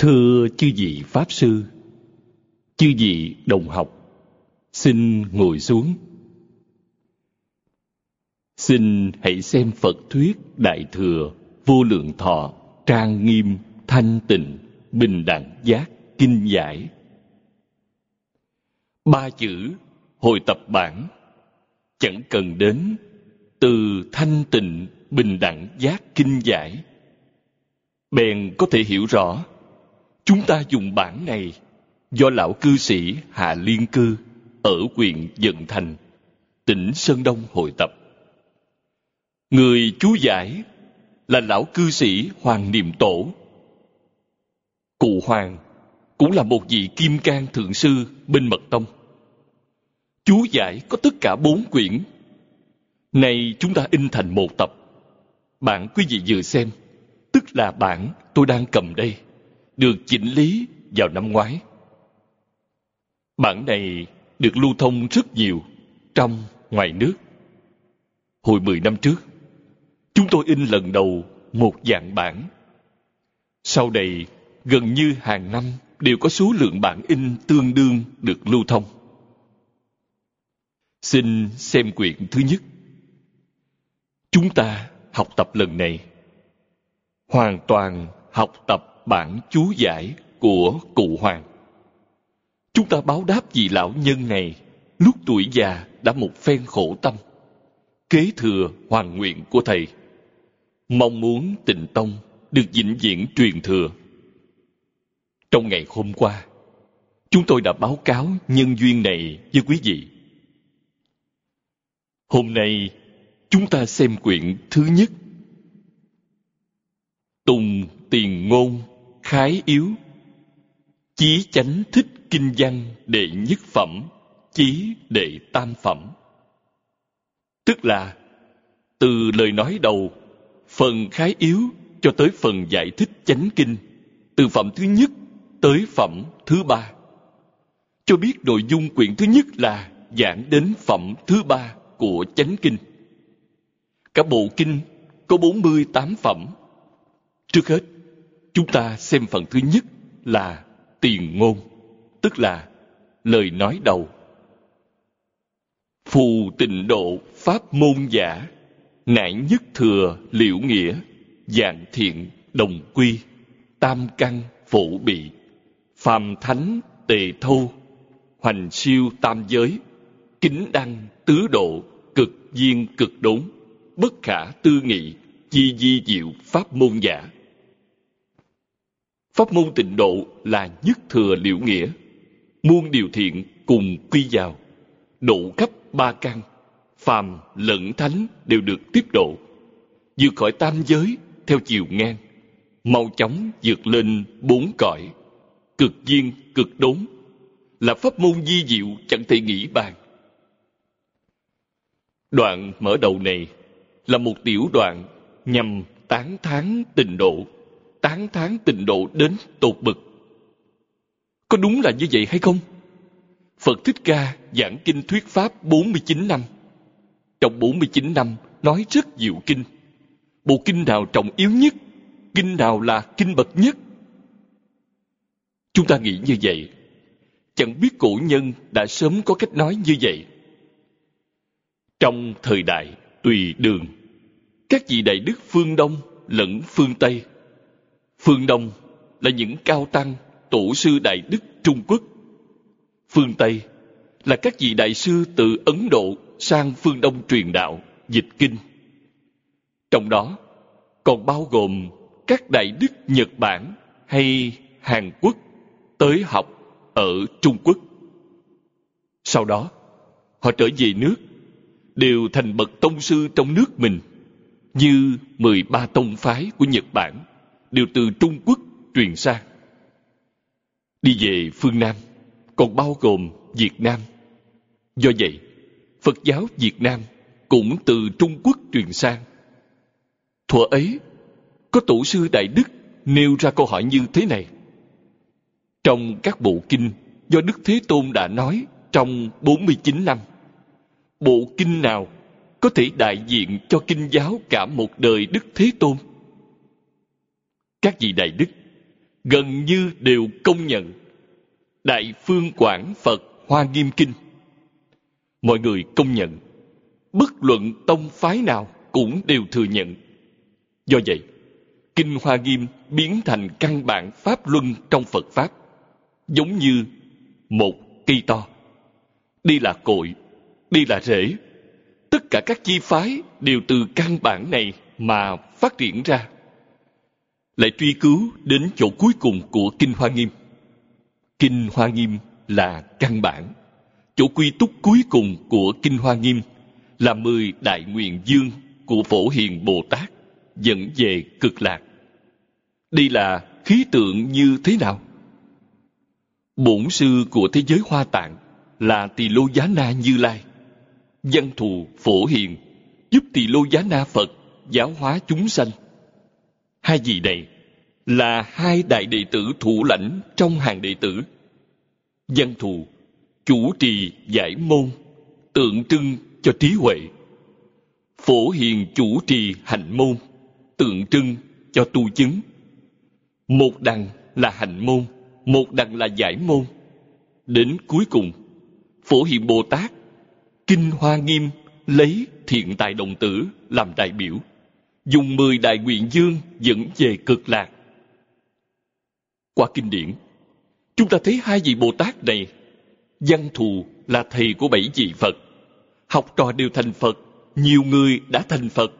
Thưa chư vị Pháp Sư, Chư vị đồng học, Xin ngồi xuống. Xin hãy xem Phật thuyết Đại Thừa Vô Lượng Thọ Trang Nghiêm Thanh Tịnh Bình Đẳng Giác Kinh Giải. Ba chữ Hồi tập bản Chẳng cần đến từ thanh tịnh bình đẳng giác kinh giải. Bèn có thể hiểu rõ chúng ta dùng bản này do lão cư sĩ hà liên cư ở huyện dận thành, tỉnh sơn đông hội tập. Người chú giải là lão cư sĩ hoàng niệm tổ. Cụ hoàng cũng là một vị kim cang thượng sư bên mật tông. Chú giải có tất cả bốn quyển. Nay chúng ta in thành một tập. Bạn quý vị vừa xem, tức là bản tôi đang cầm đây được chỉnh lý vào năm ngoái. Bản này được lưu thông rất nhiều trong, ngoài nước. Hồi mười năm trước, chúng tôi in lần đầu một dạng bản. Sau đây gần như hàng năm đều có số lượng bản in tương đương được lưu thông. Xin xem quyển thứ nhất. Chúng ta học tập lần này. Hoàn toàn học tập bản chú giải của cụ hoàng. Chúng ta báo đáp vị lão nhân này lúc tuổi già đã một phen khổ tâm, kế thừa hoàn nguyện của thầy. Mong muốn tịnh tông được vĩnh viễn truyền thừa. Trong ngày hôm qua, chúng tôi đã báo cáo nhân duyên này với quý vị. Hôm nay, chúng ta xem quyển thứ nhất tùng tiền ngôn, khái yếu. Chí chánh thích kinh văn đệ nhất phẩm, chí đệ tam phẩm. Tức là, từ lời nói đầu, phần khái yếu cho tới phần giải thích chánh kinh, từ phẩm thứ nhất tới phẩm thứ ba. Cho biết nội dung quyển thứ nhất là giảng đến phẩm thứ ba của chánh kinh. Cả bộ kinh có 48 phẩm trước hết, chúng ta xem phần thứ nhất là tiền ngôn, tức là lời nói đầu. Phù tịnh độ pháp môn giả nại nhất thừa liễu nghĩa, dạng thiện đồng quy, tam căn phổ bị, phàm thánh tề thâu, hoành siêu tam giới, kính đăng tứ độ, cực duyên cực đốn, bất khả tư nghị, chi di diệu pháp môn giả pháp môn tịnh độ là nhất thừa liễu nghĩa. Muôn điều thiện cùng quy vào. Độ khắp ba căn, phàm, lẫn thánh đều được tiếp độ. Vượt khỏi tam giới theo chiều ngang. Mau chóng vượt lên bốn cõi. Cực duyên, cực đốn. Là pháp môn di diệu chẳng thể nghĩ bàn. Đoạn mở đầu này là một tiểu đoạn nhằm tán thán tình độ tán thán tình độ đến tột bực. Có đúng là như vậy hay không? Phật thích ca giảng kinh thuyết pháp 49 năm. Trong 49 năm, nói rất nhiều kinh. Bộ kinh nào trọng yếu nhất? Kinh nào là kinh bậc nhất? Chúng ta nghĩ như vậy. Chẳng biết cổ nhân đã sớm có cách nói như vậy. Trong thời đại tùy đường, các vị đại đức phương đông lẫn phương tây phương đông là những cao tăng tổ sư đại đức trung quốc. Phương tây là các vị đại sư từ ấn độ sang phương đông truyền đạo dịch kinh. Trong đó còn bao gồm các đại đức nhật bản hay hàn quốc tới học ở trung quốc. Sau đó, họ trở về nước, đều thành bậc tông sư trong nước mình, như 13 tông phái của Nhật Bản, đều từ Trung Quốc truyền sang. Đi về phương Nam, còn bao gồm Việt Nam. Do vậy, Phật giáo Việt Nam cũng từ Trung Quốc truyền sang. Thuở ấy, có tổ sư Đại Đức nêu ra câu hỏi như thế này. Trong các bộ kinh do Đức Thế Tôn đã nói trong 49 năm, bộ kinh nào có thể đại diện cho kinh giáo cả một đời Đức Thế Tôn? Các vị Đại Đức gần như đều công nhận Đại Phương Quảng Phật Hoa Nghiêm Kinh. Mọi người công nhận, bất luận tông phái nào cũng đều thừa nhận. Do vậy, Kinh Hoa Nghiêm biến thành căn bản pháp luân trong Phật Pháp, giống như một cây to. Đi là cội, đi là rễ. Tất cả các chi phái đều từ căn bản này mà phát triển ra. Lại truy cứu đến chỗ cuối cùng của Kinh Hoa Nghiêm. Kinh Hoa Nghiêm là căn bản. Chỗ quy túc cuối cùng của Kinh Hoa Nghiêm là mười đại nguyện dương của Phổ Hiền Bồ Tát dẫn về cực lạc. Đây là khí tượng như thế nào? Bổn sư của thế giới hoa tạng là Tỳ Lô Giá Na Như Lai. Văn thù phổ hiền, giúp Tỳ Lô Giá Na Phật giáo hóa chúng sanh. Hai vị này là hai đại đệ tử thủ lãnh trong hàng đệ tử. Văn thù chủ trì giải môn, tượng trưng cho trí huệ. Phổ hiền chủ trì hạnh môn, tượng trưng cho tu chứng. Một đằng là hạnh môn, một đằng là giải môn. Đến cuối cùng, Phổ Hiền Bồ Tát, Kinh Hoa Nghiêm lấy thiện tài đồng tử làm đại biểu, dùng mười đại nguyện dương dẫn về cực lạc. Qua kinh điển, chúng ta thấy hai vị Bồ Tát này, văn thù là thầy của bảy vị Phật, học trò đều thành Phật, nhiều người đã thành Phật.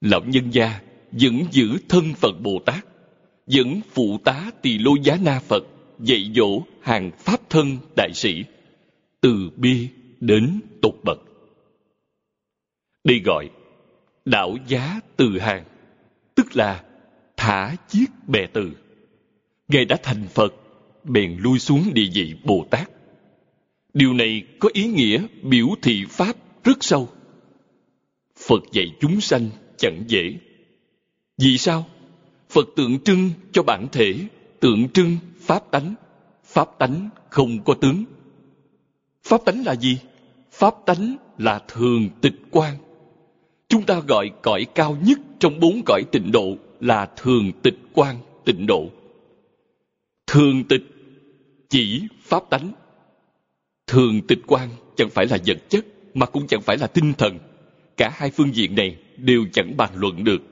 Lão nhân gia vẫn giữ thân phận Bồ Tát, vẫn phụ tá tỳ lô giá na Phật, dạy dỗ hàng pháp thân đại sĩ, từ bi đến tục bậc. Đây gọi đảo giá từ hàng, tức là thả chiếc bè từ. Ngài đã thành Phật, bèn lui xuống địa vị Bồ Tát. Điều này có ý nghĩa biểu thị Pháp rất sâu. Phật dạy chúng sanh chẳng dễ. Vì sao? Phật tượng trưng cho bản thể, tượng trưng pháp tánh. Pháp tánh không có tướng. Pháp tánh là gì? Pháp tánh là thường tịch quan. Chúng ta gọi cõi cao nhất trong bốn cõi tịnh độ là thường tịch quan tịnh độ. Thường tịch chỉ pháp tánh. Thường tịch quan chẳng phải là vật chất, mà cũng chẳng phải là tinh thần. Cả hai phương diện này đều chẳng bàn luận được.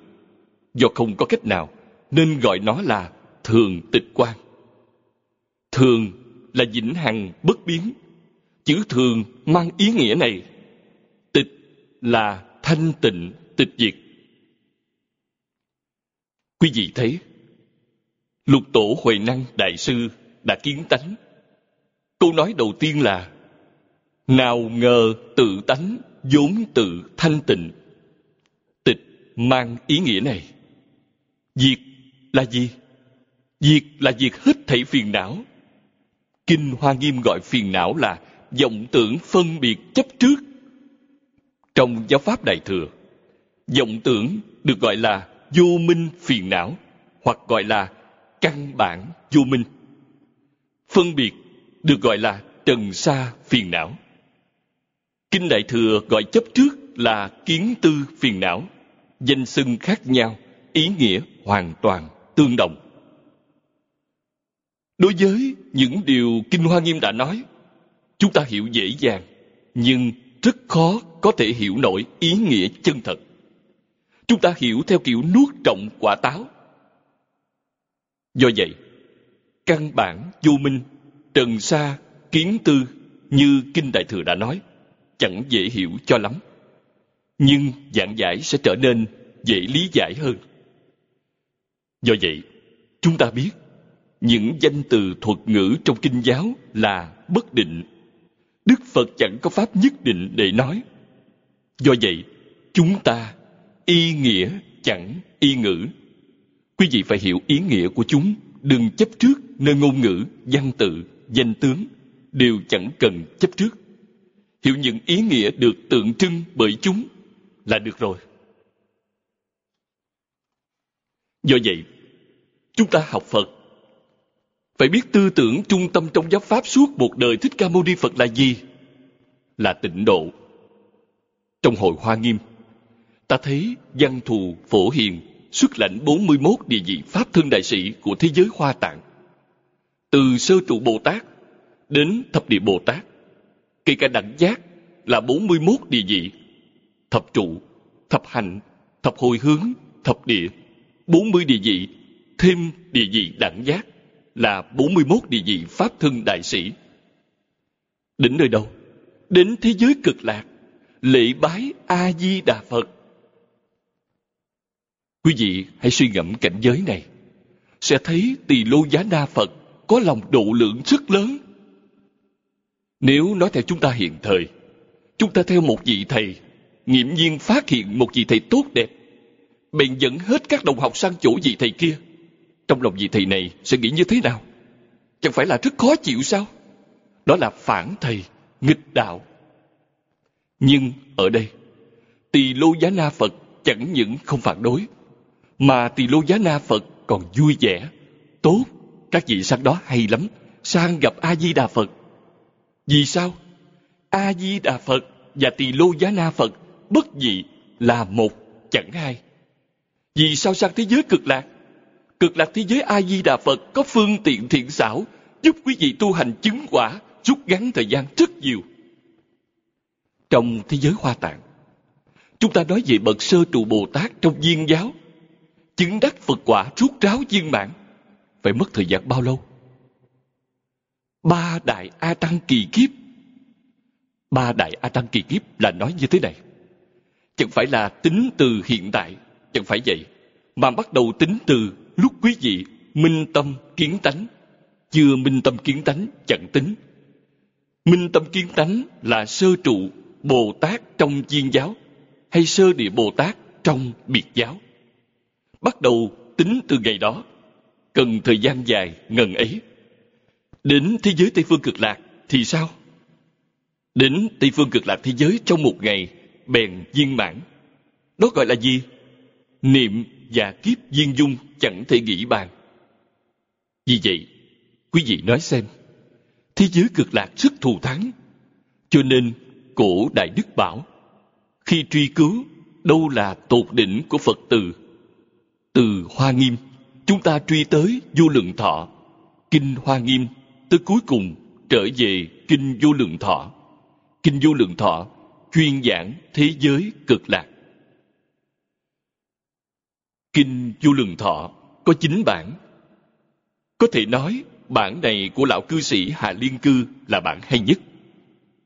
Do không có cách nào, nên gọi nó là thường tịch quan. Thường là vĩnh hằng bất biến. Chữ thường mang ý nghĩa này. Tịch là thanh tịnh tịch diệt. Quý vị thấy, lục tổ Huệ Năng Đại Sư đã kiến tánh. Câu nói đầu tiên là Nào ngờ tự tánh vốn tự thanh tịnh. Tịch mang ý nghĩa này. Diệt là gì? Diệt là diệt hết thảy phiền não. Kinh Hoa Nghiêm gọi phiền não là vọng tưởng phân biệt chấp trước. Trong giáo pháp Đại Thừa, vọng tưởng được gọi là vô minh phiền não hoặc gọi là căn bản vô minh. Phân biệt được gọi là trần sa phiền não. Kinh Đại Thừa gọi chấp trước là kiến tư phiền não, danh xưng khác nhau, ý nghĩa hoàn toàn tương đồng. Đối với những điều Kinh Hoa Nghiêm đã nói, chúng ta hiểu dễ dàng, nhưng rất khó có thể hiểu nổi ý nghĩa chân thật. Chúng ta hiểu theo kiểu nuốt trọng quả táo. Do vậy, căn bản vô minh, trần sa, kiến tư như Kinh Đại Thừa đã nói, chẳng dễ hiểu cho lắm. Nhưng giảng giải sẽ trở nên dễ lý giải hơn. Do vậy, chúng ta biết những danh từ thuật ngữ trong kinh giáo là bất định. Đức Phật chẳng có pháp nhất định để nói. Do vậy, chúng ta y nghĩa chẳng y ngữ. Quý vị phải hiểu ý nghĩa của chúng, đừng chấp trước nơi ngôn ngữ, văn tự, danh tướng, đều chẳng cần chấp trước. Hiểu những ý nghĩa được tượng trưng bởi chúng là được rồi. Do vậy, chúng ta học Phật phải biết tư tưởng trung tâm trong giáo pháp suốt một đời Thích Ca Mâu Ni Phật là gì? Là tịnh độ. Trong hội Hoa Nghiêm, ta thấy văn thù phổ hiền xuất lãnh 41 địa vị Pháp thân đại sĩ của thế giới Hoa Tạng. Từ sơ trụ Bồ Tát đến thập địa Bồ Tát, kể cả đẳng giác là 41 địa vị, thập trụ, thập hành, thập hồi hướng, thập địa, 40 địa vị, thêm địa vị đẳng giác là 41 địa vị Pháp thân đại sĩ. Đến nơi đâu? Đến thế giới cực lạc, lễ bái A-di-đà Phật. Quý vị hãy suy ngẫm cảnh giới này, sẽ thấy tỳ lô giá na Phật có lòng độ lượng rất lớn. Nếu nói theo chúng ta hiện thời, chúng ta theo một vị thầy, nghiệm nhiên phát hiện một vị thầy tốt đẹp, bèn dẫn hết các đồng học sang chỗ vị thầy kia trong lòng vị thầy này sẽ nghĩ như thế nào? Chẳng phải là rất khó chịu sao? Đó là phản thầy, nghịch đạo. Nhưng ở đây, tỳ lô giá na Phật chẳng những không phản đối, mà tỳ lô giá na Phật còn vui vẻ, tốt, các vị sang đó hay lắm, sang gặp A-di-đà Phật. Vì sao? A-di-đà Phật và tỳ lô giá na Phật bất dị là một chẳng hai. Vì sao sang thế giới cực lạc cực lạc thế giới a di đà phật có phương tiện thiện xảo, giúp quý vị tu hành chứng quả, rút ngắn thời gian rất nhiều. Trong thế giới hoa tạng, chúng ta nói về bậc sơ trụ bồ tát trong viên giáo. Chứng đắc phật quả rút ráo viên mãn, phải mất thời gian bao lâu? Ba đại a tăng kỳ kiếp. Ba đại a tăng kỳ kiếp là nói như thế này. Chẳng phải là tính từ hiện tại, chẳng phải vậy, mà bắt đầu tính từ lúc quý vị minh tâm kiến tánh chưa minh tâm kiến tánh chẳng tính. Minh tâm kiến tánh là sơ trụ bồ tát trong viên giáo hay sơ địa bồ tát trong biệt giáo. Bắt đầu tính từ ngày đó, cần thời gian dài ngần ấy. Đến thế giới tây phương cực lạc thì sao? Đến tây phương cực lạc thế giới trong một ngày bèn viên mãn. Đó gọi là gì? Niệm và kiếp viên dung chẳng thể nghĩ bàn. Vì vậy, quý vị nói xem, thế giới cực lạc rất thù thắng, cho nên cổ Đại Đức bảo, khi truy cứu đâu là tột đỉnh của Phật từ. Từ Hoa Nghiêm, chúng ta truy tới vô lượng thọ, Kinh Hoa Nghiêm, tới cuối cùng trở về Kinh Vô Lượng Thọ. Kinh Vô Lượng Thọ chuyên giảng thế giới cực lạc. Kinh Du Lượng Thọ có chín bản. Có thể nói bản này của lão cư sĩ hà Liên Cư là bản hay nhất.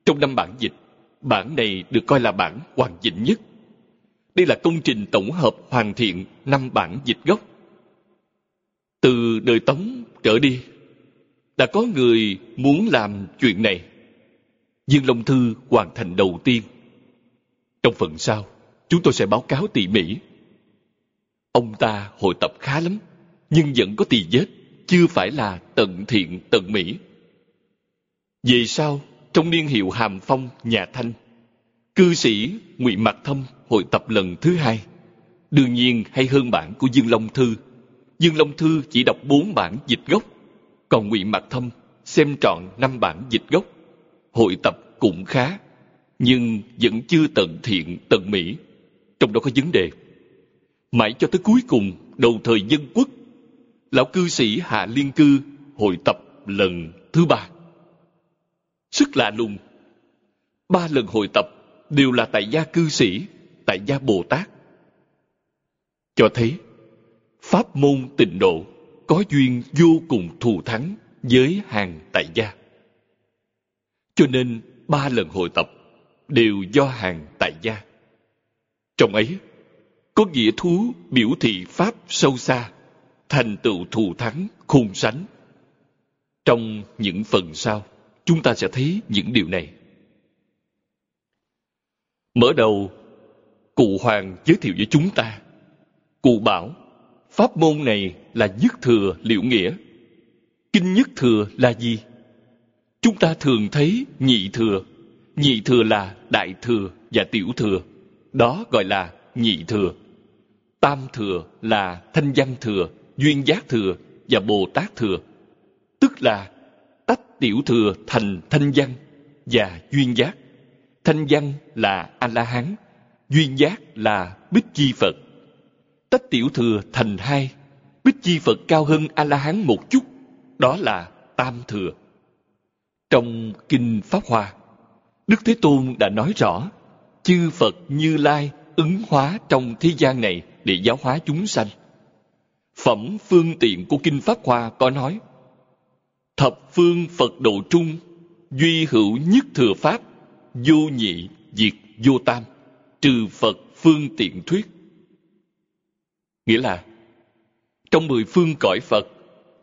Trong năm bản dịch, bản này được coi là bản hoàn chỉnh nhất. Đây là công trình tổng hợp hoàn thiện năm bản dịch gốc. Từ đời Tống trở đi, đã có người muốn làm chuyện này. Dương Long Thư hoàn thành đầu tiên. Trong phần sau, chúng tôi sẽ báo cáo tỉ mỉ Ông ta hội tập khá lắm, nhưng vẫn có tỳ vết, chưa phải là tận thiện tận mỹ. Về sau, trong niên hiệu Hàm Phong nhà Thanh, cư sĩ Ngụy Mạc Thâm hội tập lần thứ hai. Đương nhiên hay hơn bản của Dương Long Thư. Dương Long Thư chỉ đọc bốn bản dịch gốc, còn Ngụy Mạc Thâm xem trọn năm bản dịch gốc. Hội tập cũng khá, nhưng vẫn chưa tận thiện tận mỹ. Trong đó có vấn đề Mãi cho tới cuối cùng, đầu thời dân quốc, lão cư sĩ Hạ Liên Cư hội tập lần thứ ba. Sức lạ lùng, ba lần hội tập đều là tại gia cư sĩ, tại gia Bồ Tát. Cho thấy, pháp môn tịnh độ có duyên vô cùng thù thắng với hàng tại gia. Cho nên, ba lần hội tập đều do hàng tại gia. Trong ấy, có nghĩa thú biểu thị pháp sâu xa thành tựu thù thắng khôn sánh trong những phần sau chúng ta sẽ thấy những điều này Mở đầu, cụ Hoàng giới thiệu với chúng ta. Cụ bảo, pháp môn này là nhất thừa liệu nghĩa. Kinh nhất thừa là gì? Chúng ta thường thấy nhị thừa. Nhị thừa là đại thừa và tiểu thừa. Đó gọi là nhị thừa. Tam thừa là thanh văn thừa, duyên giác thừa và Bồ Tát thừa. Tức là tách tiểu thừa thành thanh văn và duyên giác. Thanh văn là A-la-hán, duyên giác là Bích Chi Phật. Tách tiểu thừa thành hai, Bích Chi Phật cao hơn A-la-hán một chút, đó là Tam Thừa. Trong Kinh Pháp Hoa, Đức Thế Tôn đã nói rõ, chư Phật Như Lai ứng hóa trong thế gian này để giáo hóa chúng sanh. Phẩm phương tiện của Kinh Pháp Hoa có nói, Thập phương Phật độ trung, duy hữu nhất thừa Pháp, vô nhị, diệt vô tam, trừ Phật phương tiện thuyết. Nghĩa là, trong mười phương cõi Phật,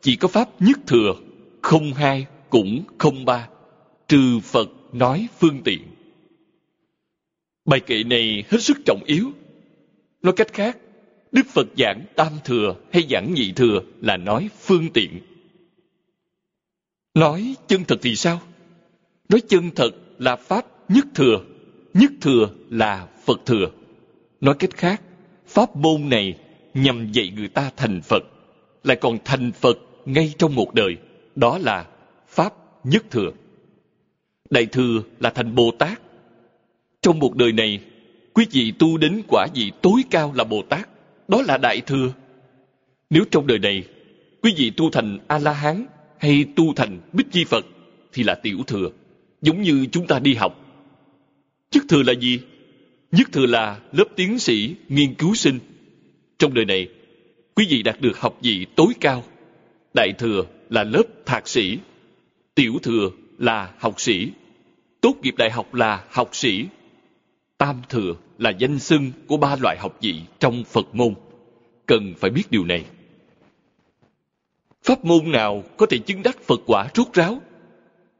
chỉ có Pháp nhất thừa, không hai cũng không ba, trừ Phật nói phương tiện. Bài kệ này hết sức trọng yếu. Nói cách khác, Đức Phật giảng tam thừa hay giảng nhị thừa là nói phương tiện. Nói chân thật thì sao? Nói chân thật là Pháp nhất thừa, nhất thừa là Phật thừa. Nói cách khác, Pháp môn này nhằm dạy người ta thành Phật, lại còn thành Phật ngay trong một đời. Đó là Pháp nhất thừa. Đại thừa là thành Bồ Tát. Trong một đời này, quý vị tu đến quả vị tối cao là Bồ Tát. Đó là Đại thừa. Nếu trong đời này, quý vị tu thành A-la-hán hay tu thành Bích Chi Phật thì là tiểu thừa. Giống như chúng ta đi học. Chức thừa là gì? Nhất thừa là lớp tiến sĩ, nghiên cứu sinh. Trong đời này, quý vị đạt được học vị tối cao. Đại thừa là lớp thạc sĩ. Tiểu thừa là học sĩ. Tốt nghiệp đại học là học sĩ. Tam thừa là danh xưng của ba loại học vị trong Phật môn. Cần phải biết điều này. Pháp môn nào có thể chứng đắc Phật quả rốt ráo?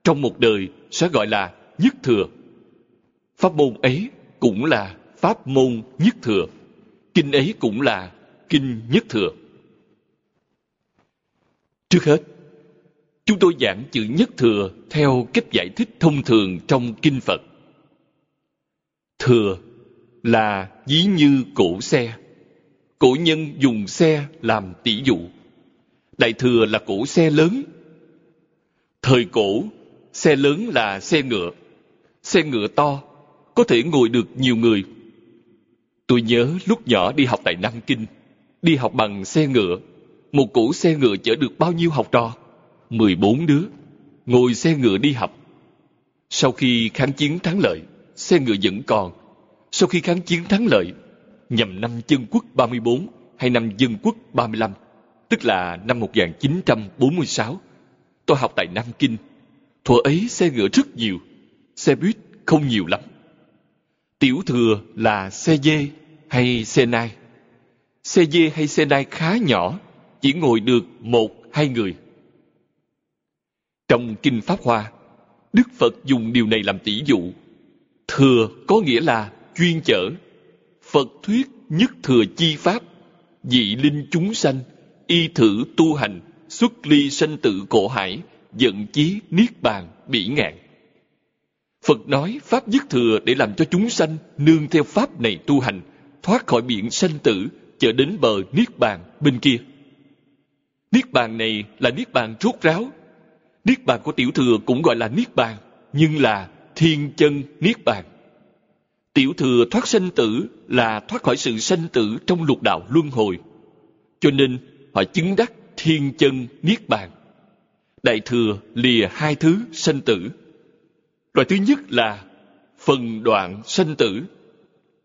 Trong một đời sẽ gọi là nhất thừa. Pháp môn ấy cũng là pháp môn nhất thừa. Kinh ấy cũng là kinh nhất thừa. Trước hết, chúng tôi giảng chữ nhất thừa theo cách giải thích thông thường trong kinh Phật. Thừa là ví như cổ xe. Cổ nhân dùng xe làm tỷ dụ. Đại thừa là cổ xe lớn. Thời cổ, xe lớn là xe ngựa. Xe ngựa to, có thể ngồi được nhiều người. Tôi nhớ lúc nhỏ đi học tại Nam Kinh, đi học bằng xe ngựa. Một cỗ xe ngựa chở được bao nhiêu học trò? 14 đứa, ngồi xe ngựa đi học. Sau khi kháng chiến thắng lợi, xe ngựa vẫn còn. Sau khi kháng chiến thắng lợi, nhằm năm dân quốc 34 hay năm dân quốc 35, tức là năm 1946, tôi học tại Nam Kinh. Thuở ấy xe ngựa rất nhiều, xe buýt không nhiều lắm. Tiểu thừa là xe dê hay xe nai. Xe dê hay xe nai khá nhỏ, chỉ ngồi được một hai người. Trong Kinh Pháp Hoa, Đức Phật dùng điều này làm tỷ dụ. Thừa có nghĩa là chuyên chở. Phật thuyết nhất thừa chi pháp, dị linh chúng sanh, y thử tu hành, xuất ly sanh tự cổ hải, giận chí niết bàn, bỉ ngạn. Phật nói Pháp nhất thừa để làm cho chúng sanh nương theo Pháp này tu hành, thoát khỏi biển sanh tử, chờ đến bờ Niết Bàn bên kia. Niết Bàn này là Niết Bàn rốt ráo. Niết Bàn của tiểu thừa cũng gọi là Niết Bàn, nhưng là thiên chân Niết Bàn. Tiểu thừa thoát sanh tử là thoát khỏi sự sanh tử trong lục đạo luân hồi. Cho nên họ chứng đắc thiên chân Niết Bàn. Đại thừa lìa hai thứ sanh tử. Loại thứ nhất là phần đoạn sanh tử.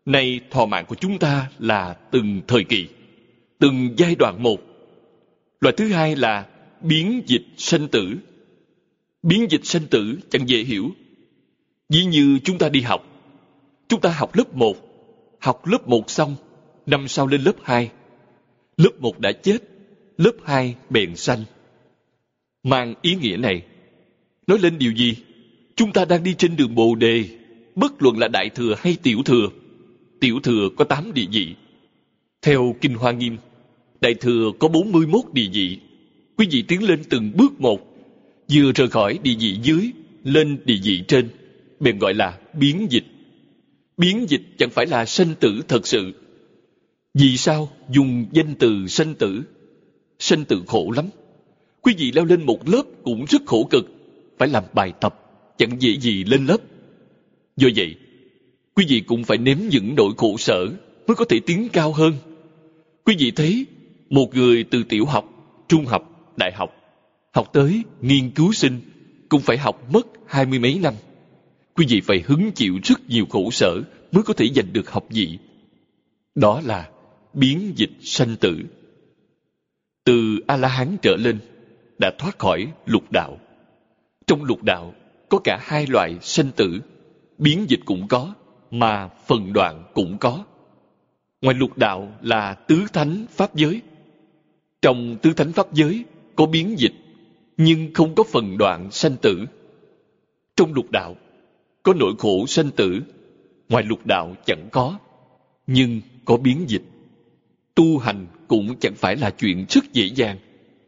Nay thọ mạng của chúng ta là từng thời kỳ, từng giai đoạn một. Loại thứ hai là biến dịch sanh tử. Biến dịch sanh tử chẳng dễ hiểu. Ví như chúng ta đi học. Chúng ta học lớp 1, học lớp 1 xong, năm sau lên lớp 2. Lớp 1 đã chết, lớp 2 bèn sanh. Mang ý nghĩa này, nói lên điều gì? Chúng ta đang đi trên đường Bồ Đề, bất luận là đại thừa hay tiểu thừa. Tiểu thừa có 8 địa vị. Theo Kinh Hoa Nghiêm, đại thừa có 41 địa vị. Quý vị tiến lên từng bước một, vừa rời khỏi địa vị dưới, lên địa vị trên, bèn gọi là biến dịch. Biến dịch chẳng phải là sanh tử thật sự. Vì sao dùng danh từ sanh tử? Sanh tử khổ lắm. Quý vị leo lên một lớp cũng rất khổ cực, phải làm bài tập, chẳng dễ gì lên lớp. Do vậy, quý vị cũng phải nếm những nỗi khổ sở mới có thể tiến cao hơn. Quý vị thấy, một người từ tiểu học, trung học, đại học, học tới nghiên cứu sinh, cũng phải học mất hai mươi mấy năm. Quý vị phải hứng chịu rất nhiều khổ sở mới có thể giành được học vị. Đó là biến dịch sanh tử. Từ A-la-hán trở lên, đã thoát khỏi lục đạo. Trong lục đạo, có cả hai loại sanh tử, biến dịch cũng có, mà phần đoạn cũng có. Ngoài lục đạo là tứ thánh pháp giới. Trong tứ thánh pháp giới có biến dịch, nhưng không có phần đoạn sanh tử. Trong lục đạo, có nỗi khổ sanh tử, ngoài lục đạo chẳng có, nhưng có biến dịch. Tu hành cũng chẳng phải là chuyện rất dễ dàng,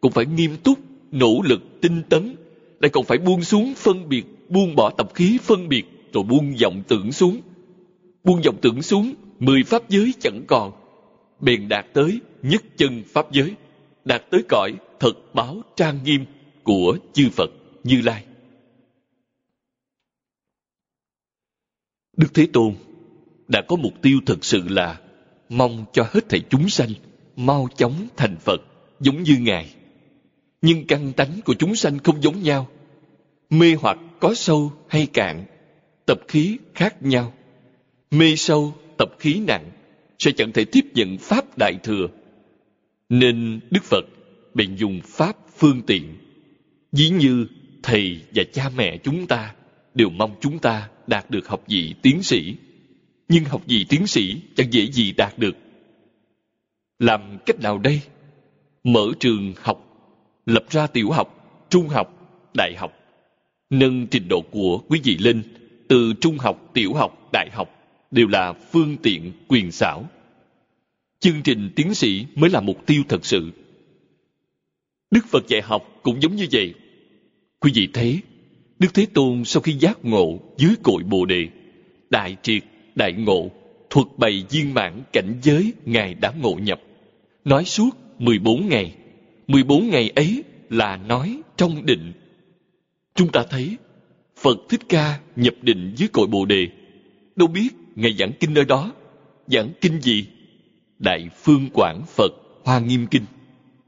cũng phải nghiêm túc, nỗ lực, tinh tấn, lại còn phải buông xuống phân biệt, buông bỏ tập khí phân biệt, rồi buông vọng tưởng xuống. Buông vọng tưởng xuống, mười pháp giới chẳng còn, bèn đạt tới nhất chân pháp giới, đạt tới cõi thật báo trang nghiêm của chư Phật Như Lai. Đức Thế Tôn đã có mục tiêu thực sự là mong cho hết thảy chúng sanh mau chóng thành Phật giống như Ngài. Nhưng căn tánh của chúng sanh không giống nhau. Mê hoặc có sâu hay cạn, tập khí khác nhau. Mê sâu, tập khí nặng, sẽ chẳng thể tiếp nhận Pháp Đại Thừa. Nên Đức Phật bèn dùng Pháp phương tiện. dĩ như Thầy và cha mẹ chúng ta đều mong chúng ta đạt được học vị tiến sĩ. Nhưng học vị tiến sĩ chẳng dễ gì đạt được. Làm cách nào đây? Mở trường học, lập ra tiểu học, trung học, đại học. Nâng trình độ của quý vị lên từ trung học, tiểu học, đại học đều là phương tiện quyền xảo. Chương trình tiến sĩ mới là mục tiêu thật sự. Đức Phật dạy học cũng giống như vậy. Quý vị thấy, Đức Thế Tôn sau khi giác ngộ dưới cội Bồ Đề, đại triệt, đại ngộ, thuật bày viên mãn cảnh giới Ngài đã ngộ nhập. Nói suốt 14 ngày. 14 ngày ấy là nói trong định. Chúng ta thấy Phật Thích Ca nhập định dưới cội Bồ Đề. Đâu biết Ngài giảng kinh nơi đó. Giảng kinh gì? Đại Phương Quảng Phật Hoa Nghiêm Kinh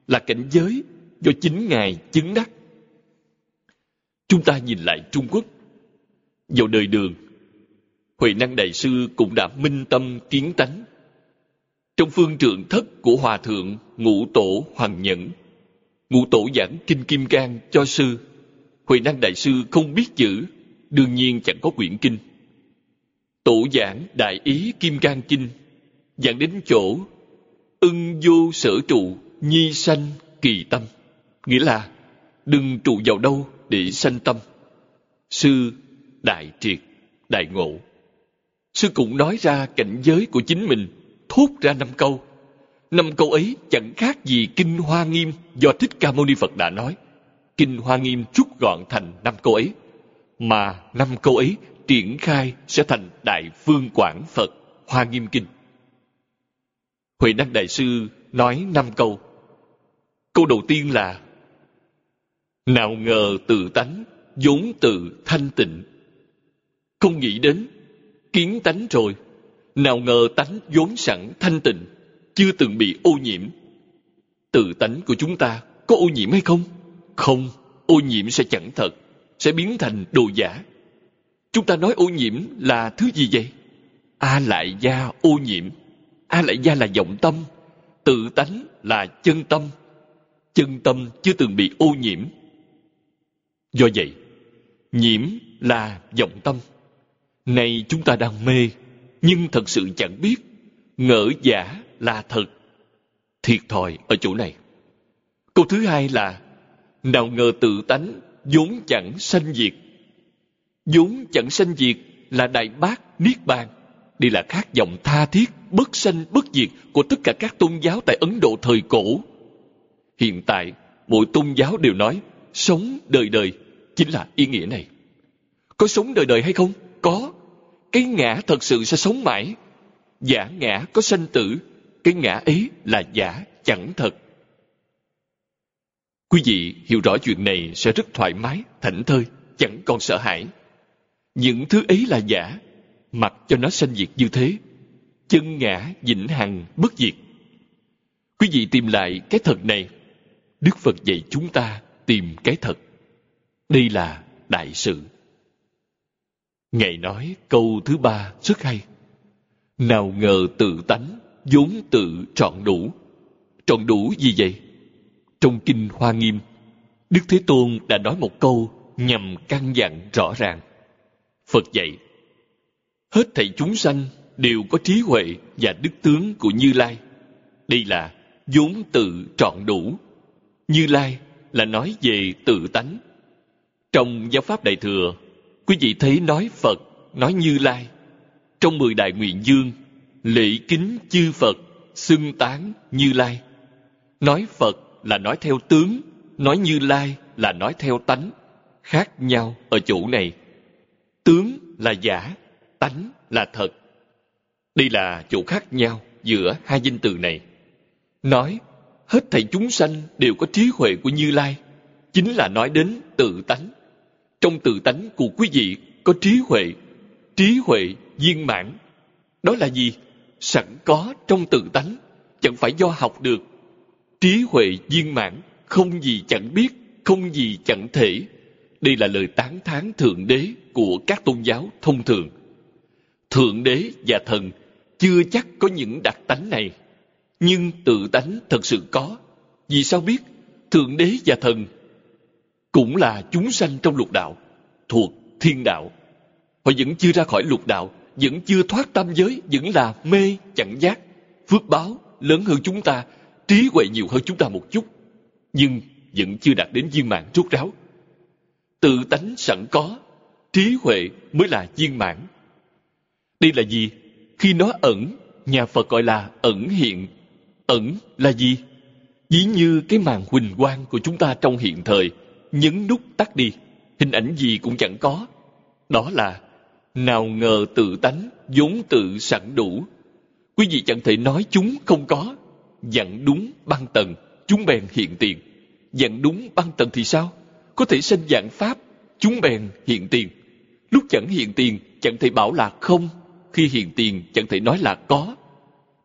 là cảnh giới do chính Ngài chứng đắc. Chúng ta nhìn lại Trung Quốc. Vào đời đường, Huệ Năng Đại Sư cũng đã minh tâm kiến tánh. Trong phương trượng thất của Hòa Thượng Ngũ Tổ Hoàng Nhẫn, Ngũ Tổ giảng Kinh Kim Cang cho Sư, Huệ Năng Đại Sư không biết chữ, đương nhiên chẳng có quyển kinh. Tổ giảng Đại Ý Kim Cang Kinh, giảng đến chỗ ưng vô sở trụ, nhi sanh kỳ tâm. Nghĩa là đừng trụ vào đâu để sanh tâm. Sư đại triệt, đại ngộ. Sư cũng nói ra cảnh giới của chính mình, thốt ra năm câu. Năm câu ấy chẳng khác gì Kinh Hoa Nghiêm do Thích Ca Mâu Ni Phật đã nói. Kinh Hoa Nghiêm rút gọn thành năm câu ấy. Mà năm câu ấy triển khai sẽ thành Đại Phương Quảng Phật Hoa Nghiêm Kinh. Huệ Năng Đại Sư nói năm câu. Câu đầu tiên là nào ngờ tự tánh, vốn tự thanh tịnh. Không nghĩ đến, kiến tánh rồi. Nào ngờ tánh vốn sẵn thanh tịnh, chưa từng bị ô nhiễm. Tự tánh của chúng ta có ô nhiễm hay không? Không, ô nhiễm sẽ chẳng thật, sẽ biến thành đồ giả. Chúng ta nói ô nhiễm là thứ gì vậy? A lại gia ô nhiễm. A lại gia là vọng tâm. Tự tánh là chân tâm. Chân tâm chưa từng bị ô nhiễm Do vậy, nhiễm là vọng tâm. Này chúng ta đang mê, nhưng thật sự chẳng biết. Ngỡ giả là thật. Thiệt thòi ở chỗ này. Câu thứ hai là Nào ngờ tự tánh vốn chẳng sanh diệt. vốn chẳng sanh diệt là đại bác niết bàn đây là khát vọng tha thiết bất sanh bất diệt của tất cả các tôn giáo tại ấn độ thời cổ hiện tại mỗi tôn giáo đều nói sống đời đời chính là ý nghĩa này. Có sống đời đời hay không? Có. Cái ngã thật sự sẽ sống mãi. Giả ngã có sanh tử, cái ngã ấy là giả chẳng thật. Quý vị hiểu rõ chuyện này sẽ rất thoải mái, thảnh thơi, chẳng còn sợ hãi. Những thứ ấy là giả, mặc cho nó sanh diệt như thế. Chân ngã vĩnh hằng bất diệt. Quý vị tìm lại cái thật này. Đức phật dạy chúng ta tìm cái thật. Đây là đại sự. Ngài nói câu thứ ba rất hay. Nào ngờ tự tánh vốn tự trọn đủ. Trọn đủ gì vậy? Trong kinh hoa nghiêm, đức thế tôn đã nói một câu nhằm căn dặn rõ ràng. Phật dạy, hết thảy chúng sanh đều có trí huệ và đức tướng của như lai. Đây là vốn tự trọn đủ. Như lai là nói về tự tánh. Trong giáo pháp đại thừa, quý vị thấy nói phật, nói như lai. Trong mười đại nguyện dương, lễ kính chư phật, xưng tán như lai. Nói phật là nói theo tướng, nói như lai là nói theo tánh, khác nhau ở chỗ này. Tướng là giả, tánh là thật. Đây là chỗ khác nhau giữa hai danh từ này. Nói hết thảy chúng sanh đều có trí huệ của như lai, chính là nói đến tự tánh. Trong tự tánh của quý vị có trí huệ trí huệ viên mãn. Đó là gì? Sẵn có trong tự tánh, chẳng phải do học được. Trí huệ viên mãn không gì chẳng biết, không gì chẳng thể. Đây là lời tán thán thượng đế của các tôn giáo thông thường. Thượng đế và thần chưa chắc có những đặc tánh này nhưng tự tánh thật sự có. Vì sao biết? Thượng đế và thần cũng là chúng sanh trong lục đạo, thuộc thiên đạo. Họ vẫn chưa ra khỏi lục đạo, vẫn chưa thoát tam giới, vẫn là mê, chẳng giác, phước báo, lớn hơn chúng ta, trí huệ nhiều hơn chúng ta một chút, nhưng vẫn chưa đạt đến viên mãn rốt ráo. Tự tánh sẵn có, trí huệ mới là viên mãn. Đây là gì khi nó ẩn, nhà phật gọi là ẩn hiện ẩn là gì? Ví như cái màn huỳnh quang của chúng ta trong hiện thời, nhấn nút tắt đi, hình ảnh gì cũng chẳng có. Đó là, nào ngờ tự tánh vốn tự sẵn đủ. Quý vị chẳng thể nói chúng không có. Dặn đúng băng tầng chúng bèn hiện tiền. Dặn đúng băng tầng thì sao? Có thể sinh dạng pháp, chúng bèn hiện tiền. Lúc chẳng hiện tiền, chẳng thể bảo là không. Khi hiện tiền, chẳng thể nói là có.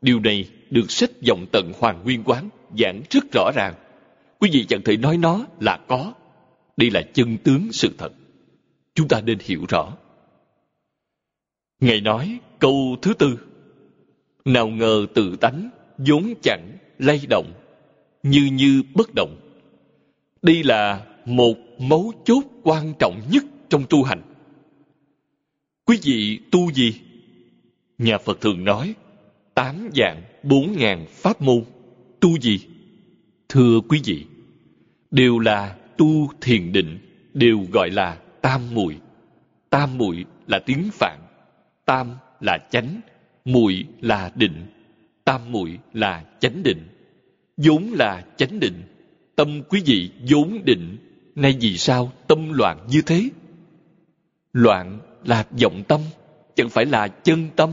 Điều này được sách dòng tận hoàng nguyên quán, giảng rất rõ ràng. Quý vị chẳng thể nói nó là có. Đây là chân tướng sự thật. Chúng ta nên hiểu rõ. Ngài nói câu thứ tư. Nào ngờ tự tánh vốn chẳng lay động, như như bất động. Đây là một mấu chốt quan trọng nhất trong tu hành. Quý vị tu gì? Nhà phật thường nói, tám dạng bốn ngàn pháp môn. Tu gì? Thưa quý vị, đều là tu thiền định, đều gọi là tam muội. Tam muội là tiếng phạn, tam là chánh, muội là định, tam muội là chánh định. Vốn là chánh định, tâm quý vị vốn định, nay vì sao tâm loạn như thế? Loạn là vọng tâm, chẳng phải là chân tâm.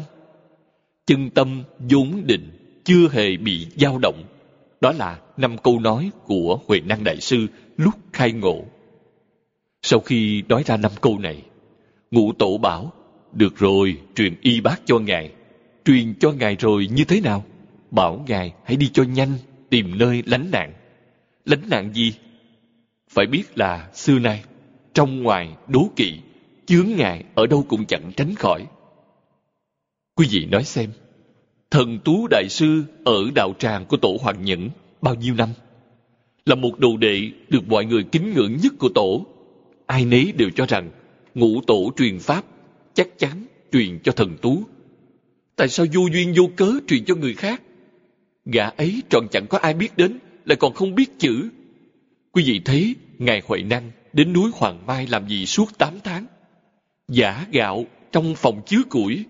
Chân tâm vốn định chưa hề bị dao động. Đó là năm câu nói của huệ năng đại sư lúc khai ngộ. Sau khi nói ra năm câu này, ngũ tổ bảo, được rồi, truyền y bác cho ngài. Truyền cho ngài rồi như thế nào? Bảo ngài hãy đi cho nhanh, tìm nơi lánh nạn. Lánh nạn gì? Phải biết là xưa nay, trong ngoài đố kỵ, chướng ngài ở đâu cũng chẳng tránh khỏi. Quý vị nói xem thần tú đại sư ở đạo tràng của tổ hoàng nhẫn bao nhiêu năm? Là một đồ đệ được mọi người kính ngưỡng nhất của tổ. Ai nấy đều cho rằng ngũ tổ truyền pháp chắc chắn truyền cho thần tú. Tại sao vô duyên vô cớ truyền cho người khác? Gã ấy tròn chẳng có ai biết đến, lại còn không biết chữ. Quý vị thấy ngài huệ năng đến núi hoàng mai làm gì suốt tám tháng? Giả gạo trong phòng chứa củi.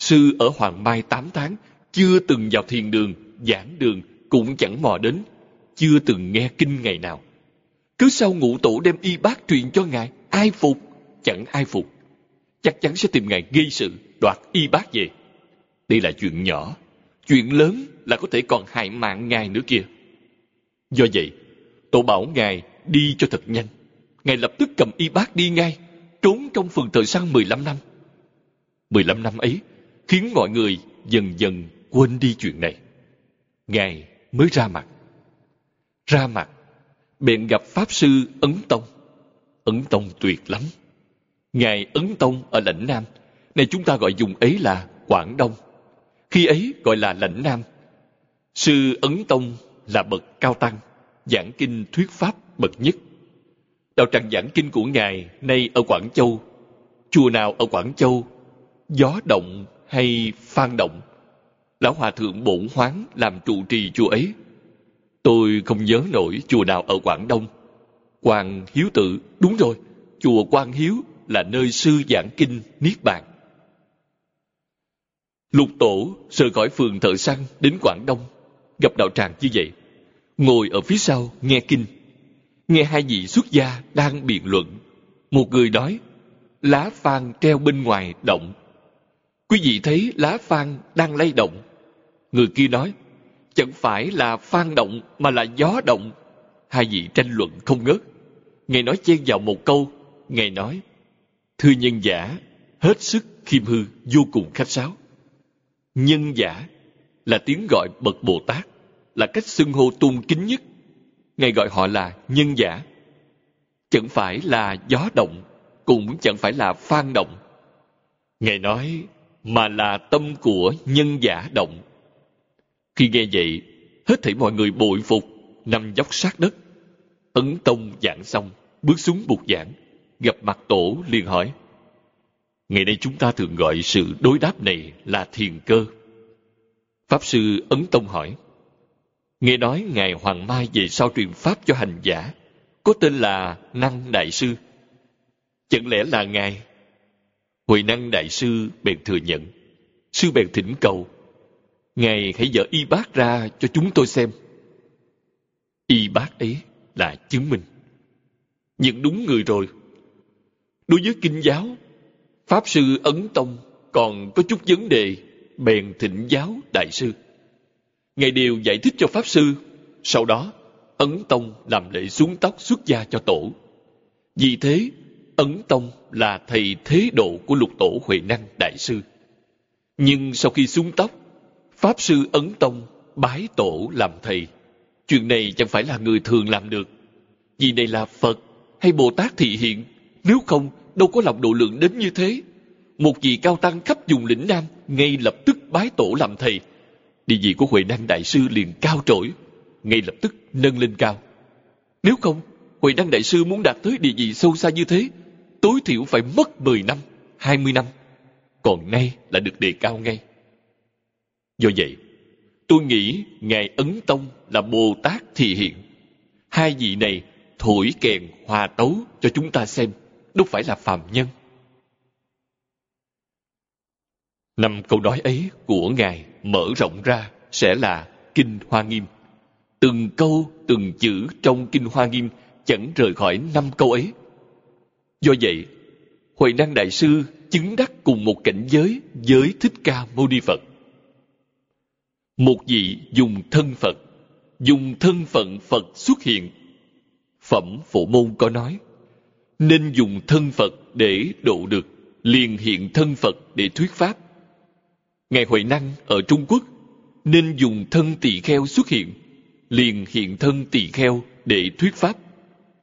Sư ở Hoàng Mai 8 tháng, chưa từng vào thiền đường, giảng đường, cũng chẳng mò đến, chưa từng nghe kinh ngày nào. Cứ sau ngũ tổ đem y bác truyền cho ngài, ai phục, chẳng ai phục. Chắc chắn sẽ tìm ngài gây sự, đoạt y bác về. Đây là chuyện nhỏ, chuyện lớn là có thể còn hại mạng ngài nữa kia. Do vậy, tổ bảo ngài đi cho thật nhanh. Ngài lập tức cầm y bác đi ngay, trốn trong phường thời gian 15 năm. 15 năm ấy khiến mọi người dần dần quên đi chuyện này. Ngài mới ra mặt. Ra mặt, bèn gặp Pháp Sư Ấn Tông. Ấn Tông tuyệt lắm. Ngài Ấn Tông ở lãnh Nam, này chúng ta gọi dùng ấy là Quảng Đông. Khi ấy gọi là lãnh Nam. Sư Ấn Tông là bậc cao tăng, giảng kinh thuyết pháp bậc nhất. Đạo tràng giảng kinh của Ngài nay ở Quảng Châu. Chùa nào ở Quảng Châu? Gió động hay phan động? Lão Hòa Thượng Bổn Hoáng làm trụ trì chùa ấy. Tôi không nhớ nổi chùa nào ở Quảng Đông. Quan Hiếu Tự, đúng rồi, chùa Quan Hiếu là nơi sư giảng kinh Niết Bàn. Lục Tổ rời khỏi phường thợ săn đến Quảng Đông, gặp đạo tràng như vậy. Ngồi ở phía sau nghe kinh. Nghe hai vị xuất gia đang biện luận. Một người nói, lá phan treo bên ngoài động. Quý vị thấy lá phan đang lay động. Người kia nói, chẳng phải là phan động mà là gió động. Hai vị tranh luận không ngớt. Ngài nói chen vào một câu, Ngài nói, Thưa nhân giả, hết sức khiêm hư, vô cùng khách sáo. Nhân giả là tiếng gọi bậc Bồ Tát, là cách xưng hô tôn kính nhất. Ngài gọi họ là nhân giả. Chẳng phải là gió động, cũng chẳng phải là phan động. Ngài nói, mà là tâm của nhân giả động. Khi nghe vậy, hết thảy mọi người bội phục, nằm dốc sát đất. Ấn Tông giảng xong, bước xuống bục giảng, gặp mặt tổ liền hỏi. Ngày nay chúng ta thường gọi sự đối đáp này là thiền cơ. Pháp sư Ấn Tông hỏi. Nghe nói Ngài Hoàng Mai về sau truyền Pháp cho hành giả, có tên là Năng Đại Sư. Chẳng lẽ là Ngài? Huệ Năng Đại Sư bèn thừa nhận. Sư bèn thỉnh cầu. Ngài hãy dở y bát ra cho chúng tôi xem. Y bát ấy là chứng minh. Nhận đúng người rồi. Đối với kinh giáo, Pháp sư Ấn Tông còn có chút vấn đề, bèn thỉnh giáo đại sư. Ngài đều giải thích cho Pháp sư. Sau đó, Ấn Tông làm lễ xuống tóc xuất gia cho tổ. Vì thế, Ấn Tông là thầy thế độ của lục tổ Huệ Năng Đại Sư. Nhưng sau khi xuống tóc, Pháp Sư Ấn Tông bái tổ làm thầy. Chuyện này chẳng phải là người thường làm được. Vì này là Phật hay Bồ Tát thị hiện. Nếu không, đâu có lòng độ lượng đến như thế. Một vị cao tăng khắp vùng lĩnh Nam ngay lập tức bái tổ làm thầy. Địa vị của Huệ Năng Đại Sư liền cao trỗi, ngay lập tức nâng lên cao. Nếu không, Huệ Năng Đại Sư muốn đạt tới địa vị sâu xa như thế, tối thiểu phải mất 10 năm, 20 năm. Còn nay là được đề cao ngay. Do vậy, tôi nghĩ Ngài Ấn Tông là Bồ Tát thị hiện. Hai vị này thổi kèn hòa tấu cho chúng ta xem, đâu phải là phàm nhân. Năm câu nói ấy của Ngài mở rộng ra sẽ là Kinh Hoa Nghiêm. Từng câu, từng chữ trong Kinh Hoa Nghiêm chẳng rời khỏi năm câu ấy. Do vậy, Huệ Năng Đại Sư chứng đắc cùng một cảnh giới với Thích Ca Mâu Ni Phật. Một vị dùng thân Phật, dùng thân phận Phật xuất hiện. Phẩm Phổ Môn có nói, nên dùng thân Phật để độ được, liền hiện thân Phật để thuyết Pháp. Ngài Huệ Năng ở Trung Quốc nên dùng thân tỳ kheo xuất hiện, liền hiện thân tỳ kheo để thuyết Pháp.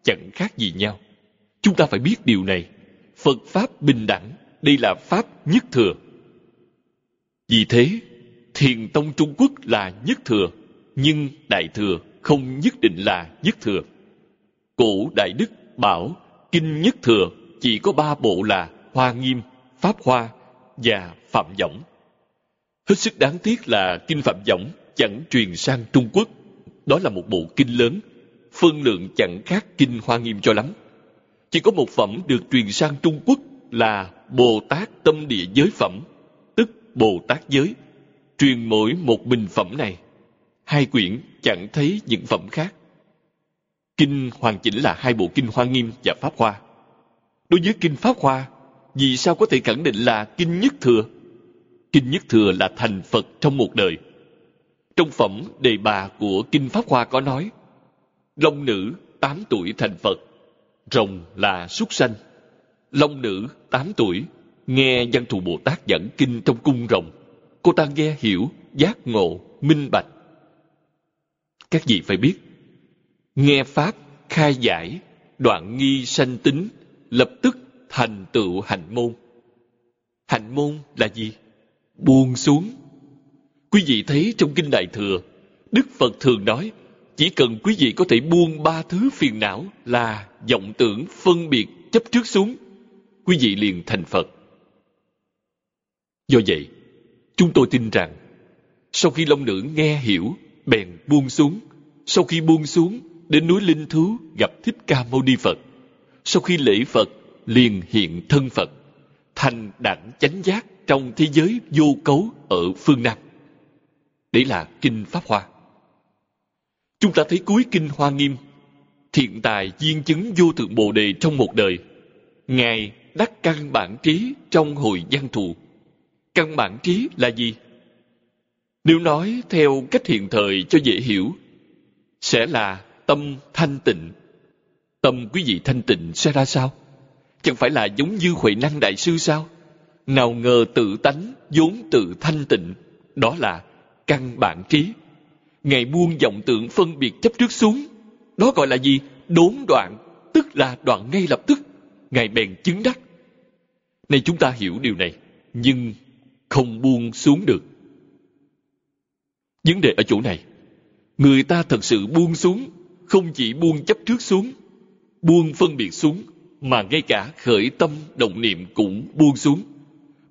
Chẳng khác gì nhau. Chúng ta phải biết điều này. Phật Pháp bình đẳng, đây là Pháp nhất thừa. Vì thế, Thiền Tông Trung Quốc là nhất thừa, nhưng Đại Thừa không nhất định là nhất thừa. Cổ Đại Đức bảo Kinh Nhất Thừa chỉ có ba bộ là Hoa Nghiêm, Pháp Hoa và Phạm Võng. Hết sức đáng tiếc là Kinh Phạm Võng chẳng truyền sang Trung Quốc. Đó là một bộ kinh lớn, phân lượng chẳng khác Kinh Hoa Nghiêm cho lắm. Chỉ có một phẩm được truyền sang Trung Quốc là Bồ Tát Tâm Địa Giới Phẩm, tức Bồ Tát Giới, truyền mỗi một bình phẩm này. Hai quyển chẳng thấy những phẩm khác. Kinh hoàn chỉnh là hai bộ kinh Hoa Nghiêm và Pháp Hoa. Đối với kinh Pháp Hoa, vì sao có thể khẳng định là kinh nhất thừa? Kinh nhất thừa là thành Phật trong một đời. Trong phẩm đề bà của kinh Pháp Hoa có nói, Long nữ 8 tuổi thành Phật, rồng là súc sanh. Long nữ 8 tuổi, nghe văn thù Bồ Tát giảng kinh trong cung rồng. Cô ta nghe hiểu, giác ngộ, minh bạch. Các vị phải biết, nghe Pháp, khai giải, đoạn nghi sanh tính, lập tức thành tựu hạnh môn. Hạnh môn là gì? Buông xuống. Quý vị thấy trong Kinh Đại Thừa, Đức Phật thường nói, chỉ cần quý vị có thể buông ba thứ phiền não là vọng tưởng, phân biệt, chấp trước xuống, quý vị liền thành Phật. Do vậy, chúng tôi tin rằng, sau khi Long Nữ nghe hiểu, bèn buông xuống. Sau khi buông xuống, đến núi Linh Thú gặp Thích Ca Mâu Ni Phật. Sau khi lễ Phật, liền hiện thân Phật, thành đẳng chánh giác trong thế giới vô cấu ở phương Nam. Đấy là Kinh Pháp Hoa. Chúng ta thấy cuối Kinh Hoa Nghiêm, thiện tài duyên chứng vô thượng Bồ Đề trong một đời. Ngài đắc căn bản trí trong hồi gian thù. Căn bản trí là gì? Nếu nói theo cách hiện thời cho dễ hiểu, sẽ là tâm thanh tịnh. Tâm quý vị thanh tịnh sẽ ra sao? Chẳng phải là giống như Huệ Năng Đại Sư sao? Nào ngờ tự tánh, vốn tự thanh tịnh, đó là căn bản trí. Ngài buông vọng tượng phân biệt chấp trước xuống. Đó gọi là gì? Đốn đoạn, tức là đoạn ngay lập tức. Ngài bèn chứng đắc. Này chúng ta hiểu điều này, nhưng không buông xuống được. Vấn đề ở chỗ này, người ta thật sự buông xuống, không chỉ buông chấp trước xuống, buông phân biệt xuống, mà ngay cả khởi tâm động niệm cũng buông xuống.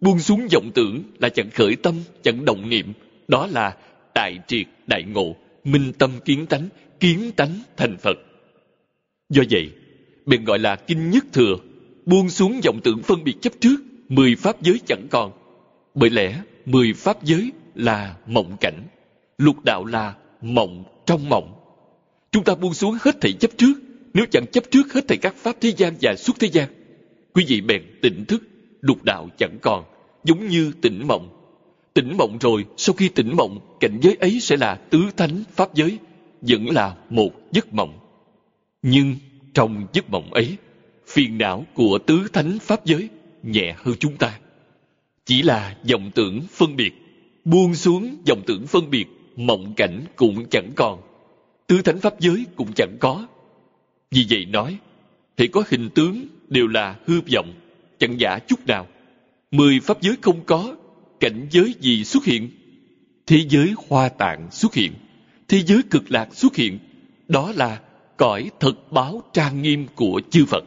Buông xuống vọng tưởng là chẳng khởi tâm, chẳng động niệm, đó là đại triệt, đại ngộ, minh tâm kiến tánh, kiến tánh thành Phật. Do vậy, bèn gọi là kinh nhất thừa, buông xuống vọng tưởng phân biệt chấp trước, mười pháp giới chẳng còn. Bởi lẽ, mười pháp giới là mộng cảnh, lục đạo là mộng trong mộng. Chúng ta buông xuống hết thảy chấp trước, nếu chẳng chấp trước hết thảy các pháp thế gian và suốt thế gian. Quý vị bèn tỉnh thức, lục đạo chẳng còn, giống như tỉnh mộng. Tỉnh mộng rồi, sau khi tỉnh mộng, cảnh giới ấy sẽ là tứ thánh pháp giới, vẫn là một giấc mộng. Nhưng trong giấc mộng ấy, phiền não của tứ thánh pháp giới nhẹ hơn chúng ta. Chỉ là dòng tưởng phân biệt, buông xuống dòng tưởng phân biệt, mộng cảnh cũng chẳng còn. Tứ thánh pháp giới cũng chẳng có. Vì vậy nói, thì có hình tướng đều là hư vọng, chẳng giả chút nào. Mười pháp giới không có, cảnh giới gì xuất hiện? Thế giới hoa tạng xuất hiện, thế giới cực lạc xuất hiện. Đó là cõi thật báo trang nghiêm của chư Phật.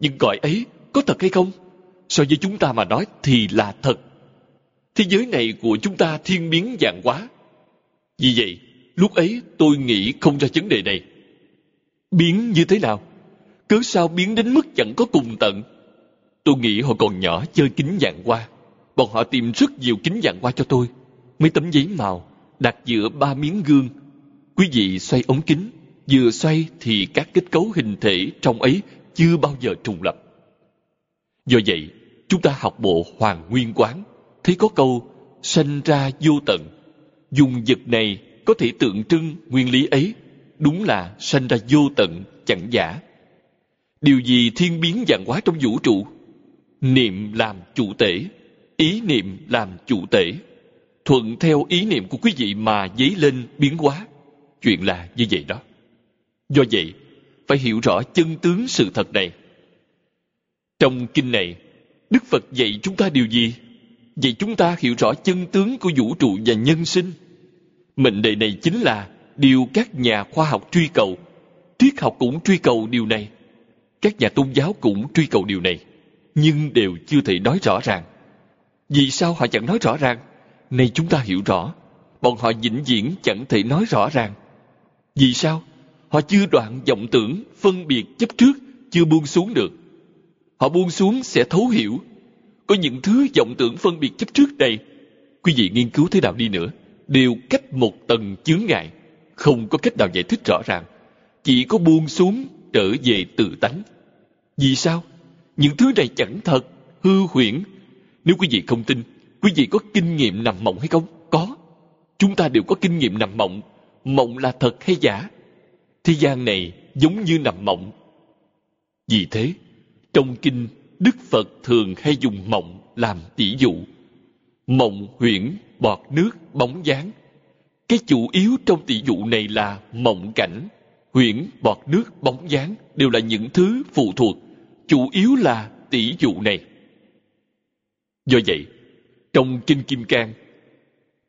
Nhưng cõi ấy có thật hay không? So với chúng ta mà nói thì là thật. Thế giới này của chúng ta thiên biến dạng quá. Vì vậy, lúc ấy tôi nghĩ không ra vấn đề này. Biến như thế nào? Cớ sao biến đến mức chẳng có cùng tận? Tôi nghĩ họ còn nhỏ chơi kính dạng qua. Bọn họ tìm rất nhiều kính dạng qua cho tôi. Mấy tấm giấy màu, đặt giữa ba miếng gương. Quý vị xoay ống kính, vừa xoay thì các kết cấu hình thể trong ấy chưa bao giờ trùng lập. Do vậy, chúng ta học bộ Hoàng Nguyên Quán, thấy có câu sanh ra vô tận. Dùng vật này có thể tượng trưng nguyên lý ấy, đúng là sanh ra vô tận, chẳng giả. Điều gì thiên biến dạng hóa trong vũ trụ? Niệm làm chủ tể, ý niệm làm chủ tể. Thuận theo ý niệm của quý vị mà dấy lên biến hóa. Chuyện là như vậy đó. Do vậy, phải hiểu rõ chân tướng sự thật này. Trong kinh này, Đức Phật dạy chúng ta điều gì? Dạy chúng ta hiểu rõ chân tướng của vũ trụ và nhân sinh. Mệnh đề này chính là điều các nhà khoa học truy cầu. Triết học cũng truy cầu điều này. Các nhà tôn giáo cũng truy cầu điều này. Nhưng đều chưa thể nói rõ ràng. Vì sao họ chẳng nói rõ ràng? Nay chúng ta hiểu rõ. Bọn họ vĩnh viễn chẳng thể nói rõ ràng. Vì sao? Họ chưa đoạn vọng tưởng, phân biệt chấp trước, chưa buông xuống được. Họ buông xuống sẽ thấu hiểu. có những thứ vọng tưởng phân biệt chấp trước đây. Quý vị nghiên cứu thế nào đi nữa, đều cách một tầng chướng ngại, không có cách nào giải thích rõ ràng. Chỉ có buông xuống trở về tự tánh. Vì sao? Những thứ này chẳng thật, hư huyễn. Nếu quý vị không tin, quý vị có kinh nghiệm nằm mộng hay không? Có. Chúng ta đều có kinh nghiệm nằm mộng. Mộng là thật hay giả? Thế gian này giống như nằm mộng. Vì thế, trong kinh, Đức Phật thường hay dùng mộng làm tỷ dụ. Mộng huyễn, bọt nước, bóng dáng. Cái chủ yếu trong tỷ dụ này là mộng cảnh, huyễn, bọt nước, bóng dáng đều là những thứ phụ thuộc. Chủ yếu là tỷ dụ này. Do vậy, trong Kinh Kim Cang,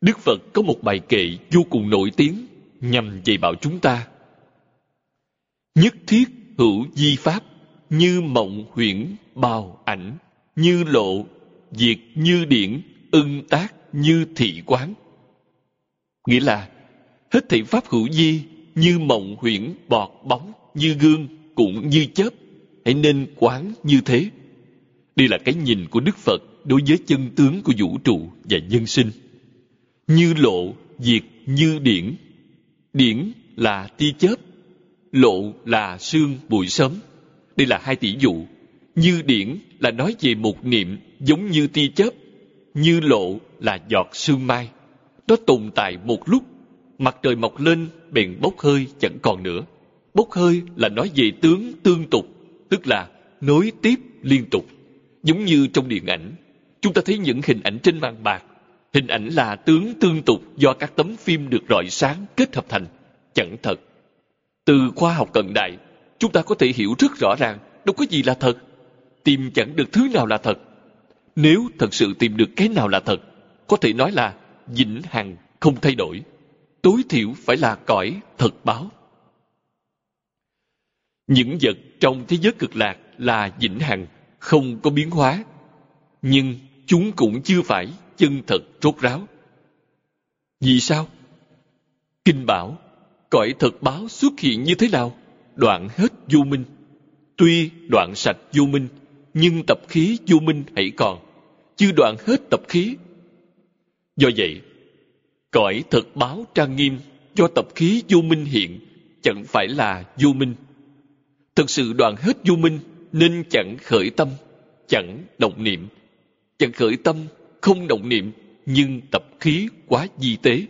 Đức Phật có một bài kệ vô cùng nổi tiếng nhằm dạy bảo chúng ta. Nhất thiết hữu di pháp như mộng huyễn bào ảnh như lộ diệt như điển ưng tác như thị quán nghĩa là hết thị pháp hữu di như mộng huyễn bọt bóng như gương cũng như chớp hãy nên quán như thế đây là cái nhìn của đức phật đối với chân tướng của vũ trụ và nhân sinh. Như lộ, diệt, như điển. Điển là tia chớp, lộ là sương bụi sớm. Đây là hai tỷ dụ. Như điển là nói về một niệm giống như tia chớp, như lộ là giọt sương mai. Nó tồn tại một lúc, mặt trời mọc lên, bèn bốc hơi chẳng còn nữa. Bốc hơi là nói về tướng tương tục, tức là nối tiếp liên tục, giống như trong điện ảnh chúng ta thấy những hình ảnh trên màn bạc. Hình ảnh là tướng tương tục do các tấm phim được rọi sáng kết hợp thành. Chẳng thật. Từ khoa học cận đại, chúng ta có thể hiểu rất rõ ràng đâu có gì là thật. Tìm chẳng được thứ nào là thật. Nếu thật sự tìm được cái nào là thật, có thể nói là vĩnh hằng không thay đổi. Tối thiểu phải là cõi thật báo. Những vật trong thế giới cực lạc là vĩnh hằng, không có biến hóa. Nhưng chúng cũng chưa phải chân thật rốt ráo. Vì sao? Kinh bảo, cõi thật báo xuất hiện như thế nào? Đoạn hết vô minh. Tuy đoạn sạch vô minh, nhưng tập khí vô minh hãy còn. Chưa đoạn hết tập khí. Do vậy, cõi thật báo trang nghiêm do tập khí vô minh hiện chẳng phải là vô minh. Thực sự đoạn hết vô minh nên chẳng khởi tâm, chẳng động niệm chẳng khởi tâm, không động niệm, nhưng tập khí quá di tế.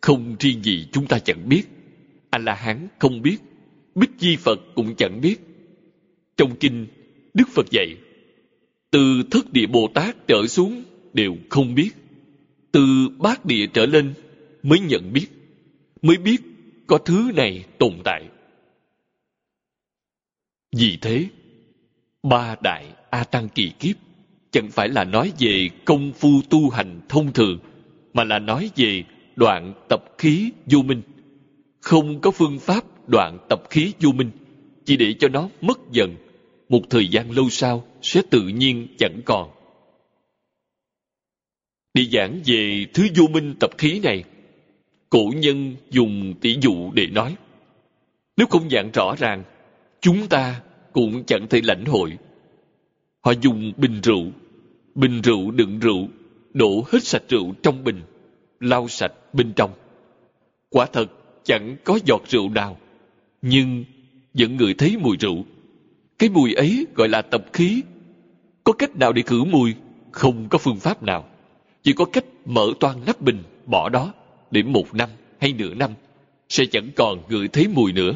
Không riêng gì chúng ta chẳng biết a la hán không biết, bích di phật cũng chẳng biết. Trong kinh, đức phật dạy, từ thất địa bồ tát trở xuống đều không biết. Từ bát địa trở lên mới nhận biết, mới biết có thứ này tồn tại. Vì thế, ba đại a tăng kỳ kiếp chẳng phải là nói về công phu tu hành thông thường, mà là nói về đoạn tập khí vô minh. Không có phương pháp đoạn tập khí vô minh, chỉ để cho nó mất dần. Một thời gian lâu sau, sẽ tự nhiên chẳng còn. Để giảng về thứ vô minh tập khí này, cổ nhân dùng tỷ dụ để nói. Nếu không giảng rõ ràng, chúng ta cũng chẳng thể lãnh hội họ dùng bình rượu. Bình rượu đựng rượu, đổ hết sạch rượu trong bình, lau sạch bên trong. Quả thật, chẳng có giọt rượu nào. Nhưng vẫn ngửi thấy mùi rượu, cái mùi ấy gọi là tập khí. Có cách nào để khử mùi? Không có phương pháp nào. Chỉ có cách mở toan nắp bình, bỏ đó, để một năm hay nửa năm, sẽ chẳng còn ngửi thấy mùi nữa.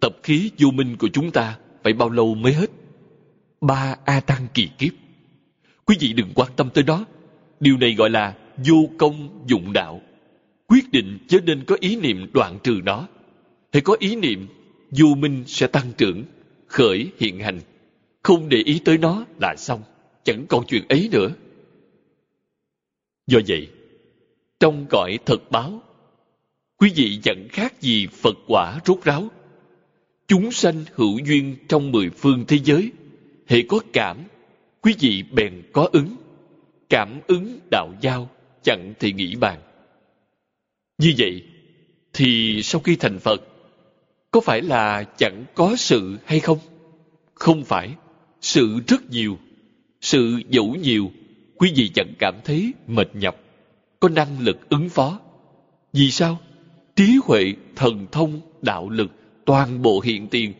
Tập khí vô minh của chúng ta phải bao lâu mới hết? Ba a tăng kỳ kiếp. Quý vị đừng quan tâm tới đó điều này gọi là vô công dụng đạo. Quyết định chớ nên có ý niệm đoạn trừ nó. Hãy có ý niệm, vô minh sẽ tăng trưởng, khởi hiện hành. Không để ý tới nó là xong, chẳng còn chuyện ấy nữa. Do vậy, trong cõi thật báo, quý vị chẳng khác gì phật quả rốt ráo. Chúng sanh hữu duyên trong mười phương thế giới hệ có cảm, quý vị bèn có ứng. Cảm ứng đạo giao, chẳng thể nghĩ bàn. Như vậy, thì sau khi thành phật, có phải là chẳng có sự hay không? Không phải, sự rất nhiều, sự dẫu nhiều, quý vị chẳng cảm thấy mệt nhọc, có năng lực ứng phó. Vì sao? Trí huệ thần thông, đạo lực, toàn bộ hiện tiền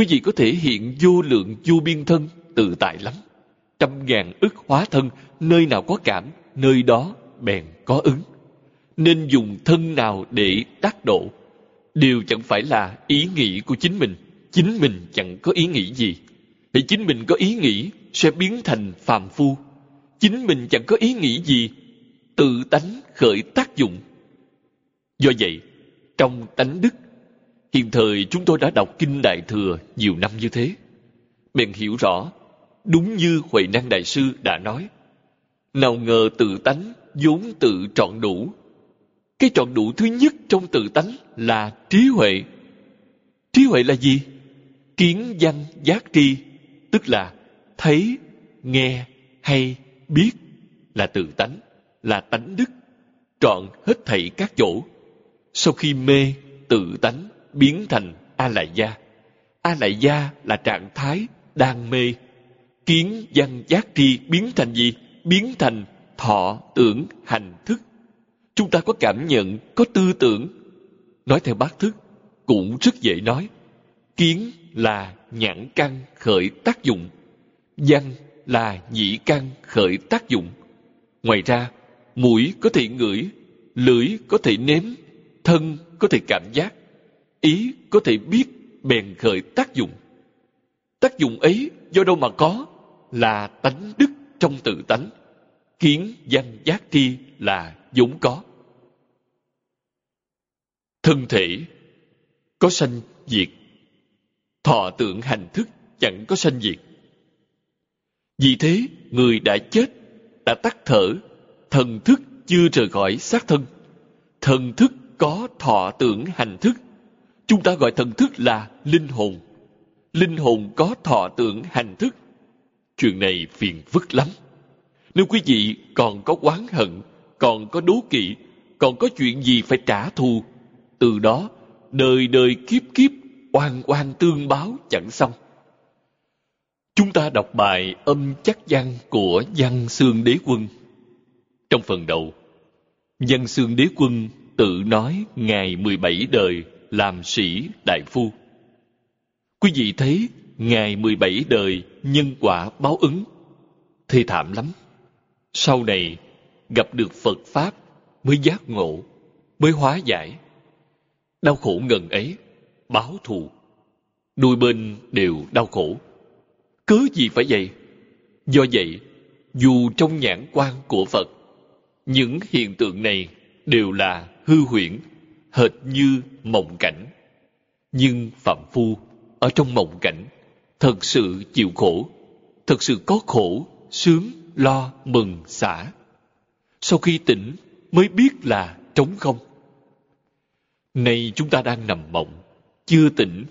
quý vị có thể hiện vô lượng vô biên thân, tự tại lắm. Trăm ngàn ức hóa thân, nơi nào có cảm, nơi đó bèn có ứng. Nên dùng thân nào để tác độ, đều chẳng phải là ý nghĩ của chính mình. Chính mình chẳng có ý nghĩ gì. Thì chính mình có ý nghĩ sẽ biến thành phàm phu. Chính mình chẳng có ý nghĩ gì, tự tánh khởi tác dụng. Do vậy, trong tánh đức hiện thời chúng tôi đã đọc kinh đại thừa nhiều năm như thế. Bèn hiểu rõ, đúng như huệ năng đại sư đã nói, nào ngờ tự tánh vốn tự trọn đủ. Cái trọn đủ thứ nhất trong tự tánh là trí huệ. Trí huệ là gì? Kiến văn giác tri, tức là thấy, nghe, hay, biết là tự tánh, là tánh đức, trọn hết thảy các chỗ. Sau khi mê tự tánh biến thành a lại gia a lại gia là trạng thái đang mê. Kiến văn giác tri biến thành gì? Biến thành thọ tưởng hành thức. Chúng ta có cảm nhận, có tư tưởng. Nói theo bác thức, cũng rất dễ nói. Kiến là nhãn căn khởi tác dụng. Văn là nhĩ căn khởi tác dụng. Ngoài ra, mũi có thể ngửi, lưỡi có thể nếm, thân có thể cảm giác ý có thể biết bèn khởi tác dụng. Tác dụng ấy do đâu mà có là tánh đức trong tự tánh. Kiến văn giác tri là vốn có. Thân thể có sanh diệt. Thọ tưởng hành thức chẳng có sanh diệt. Vì thế người đã chết, đã tắt thở, thần thức chưa rời khỏi xác thân. Thần thức có thọ tưởng hành thức chúng ta gọi thần thức là linh hồn. Linh hồn có thọ tưởng hành thức. Chuyện này phiền phức lắm. Nếu quý vị còn có oán hận, còn có đố kỵ, còn có chuyện gì phải trả thù, từ đó đời đời kiếp kiếp, oan oan tương báo chẳng xong. Chúng ta đọc bài âm chắc văn của văn xương đế quân. Trong phần đầu văn xương đế quân tự nói ngày 17 đời làm sĩ đại phu. Quý vị thấy, ngày 17 đời nhân quả báo ứng. Thê thảm lắm. Sau này, gặp được phật pháp mới giác ngộ, mới hóa giải. Đau khổ ngần ấy, báo thù. Đôi bên đều đau khổ. Cớ gì phải vậy? Do vậy, dù trong nhãn quan của phật, những hiện tượng này đều là hư huyễn hệt như mộng cảnh. Nhưng phạm phu ở trong mộng cảnh thật sự chịu khổ, thật sự có khổ, sướng, lo, mừng, xả. Sau khi tỉnh mới biết là trống không. Nay chúng ta đang nằm mộng, chưa tỉnh,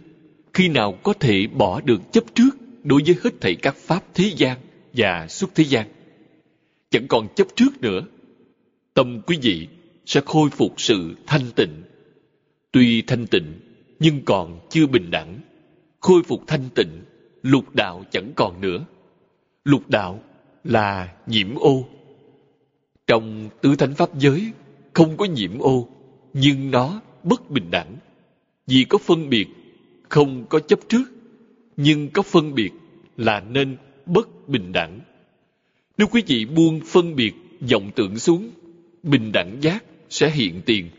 khi nào có thể bỏ được chấp trước đối với hết thảy các pháp thế gian và xuất thế gian? Chẳng còn chấp trước nữa. Tâm quý vị sẽ khôi phục sự thanh tịnh tuy thanh tịnh, nhưng còn chưa bình đẳng. Khôi phục thanh tịnh, lục đạo chẳng còn nữa. Lục đạo là nhiễm ô. Trong tứ thánh pháp giới, không có nhiễm ô, nhưng nó bất bình đẳng. Vì có phân biệt, không có chấp trước, nhưng có phân biệt là nên bất bình đẳng. Nếu quý vị buông phân biệt vọng tưởng xuống, bình đẳng giác sẽ hiện tiền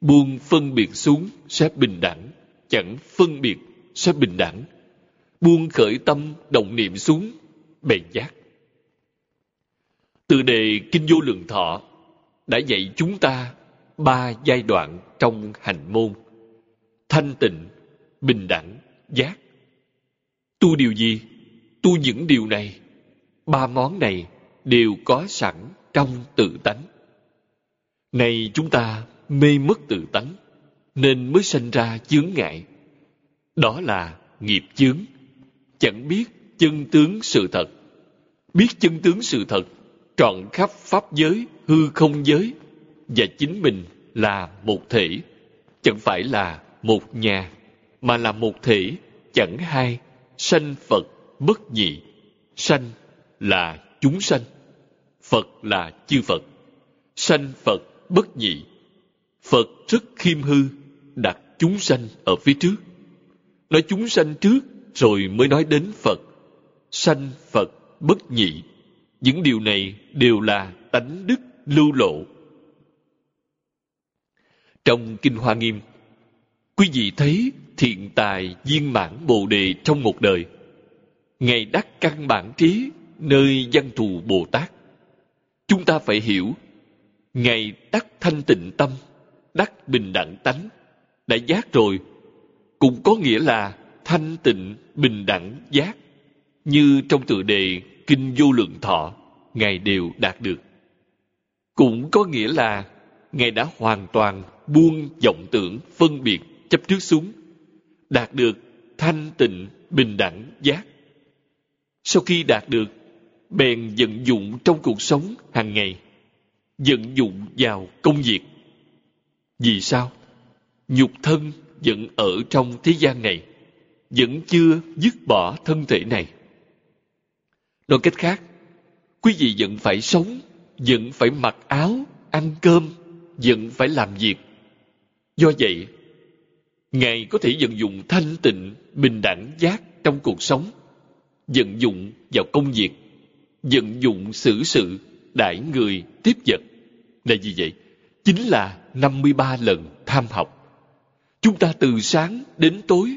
buông phân biệt xuống sẽ bình đẳng, chẳng phân biệt sẽ bình đẳng. Buông khởi tâm động niệm xuống bền giác. Từ đề kinh vô lượng thọ đã dạy chúng ta ba giai đoạn trong hành môn. Thanh tịnh, bình đẳng, giác. Tu điều gì? Tu những điều này. Ba món này đều có sẵn trong tự tánh. Này chúng ta mê mất tự tánh, nên mới sinh ra chướng ngại. Đó là nghiệp chướng. Chẳng biết chân tướng sự thật. Biết chân tướng sự thật trọn khắp pháp giới, hư không giới, và chính mình là một thể. Chẳng phải là một nhà, mà là một thể, chẳng hai. Sanh phật bất nhị, sanh là chúng sanh, phật là chư phật. Sanh phật bất nhị phật rất khiêm hư, đặt chúng sanh ở phía trước. Nói chúng sanh trước rồi mới nói đến phật. Sanh phật bất nhị. Những điều này đều là tánh đức lưu lộ. Trong kinh hoa nghiêm, quý vị thấy thiện tài viên mãn bồ đề trong một đời. Ngày đắc căn bản trí nơi văn thù bồ tát. Chúng ta phải hiểu ngày đắc thanh tịnh tâm đắc bình đẳng tánh, đã giác rồi, cũng có nghĩa là thanh tịnh bình đẳng giác, như trong tựa đề kinh vô lượng thọ, ngài đều đạt được. Cũng có nghĩa là ngài đã hoàn toàn buông vọng tưởng phân biệt chấp trước xuống, đạt được thanh tịnh bình đẳng giác. Sau khi đạt được, bèn vận dụng trong cuộc sống hàng ngày, vận dụng vào công việc vì sao? Nhục thân vẫn ở trong thế gian này, vẫn chưa dứt bỏ thân thể này. Nói cách khác, quý vị vẫn phải sống, vẫn phải mặc áo, ăn cơm, vẫn phải làm việc. Do vậy, ngài có thể vận dụng thanh tịnh, bình đẳng giác trong cuộc sống, vận dụng vào công việc, vận dụng xử sự đãi người tiếp vật. Là gì vậy? Chính là 53 lần tham học chúng ta từ sáng đến tối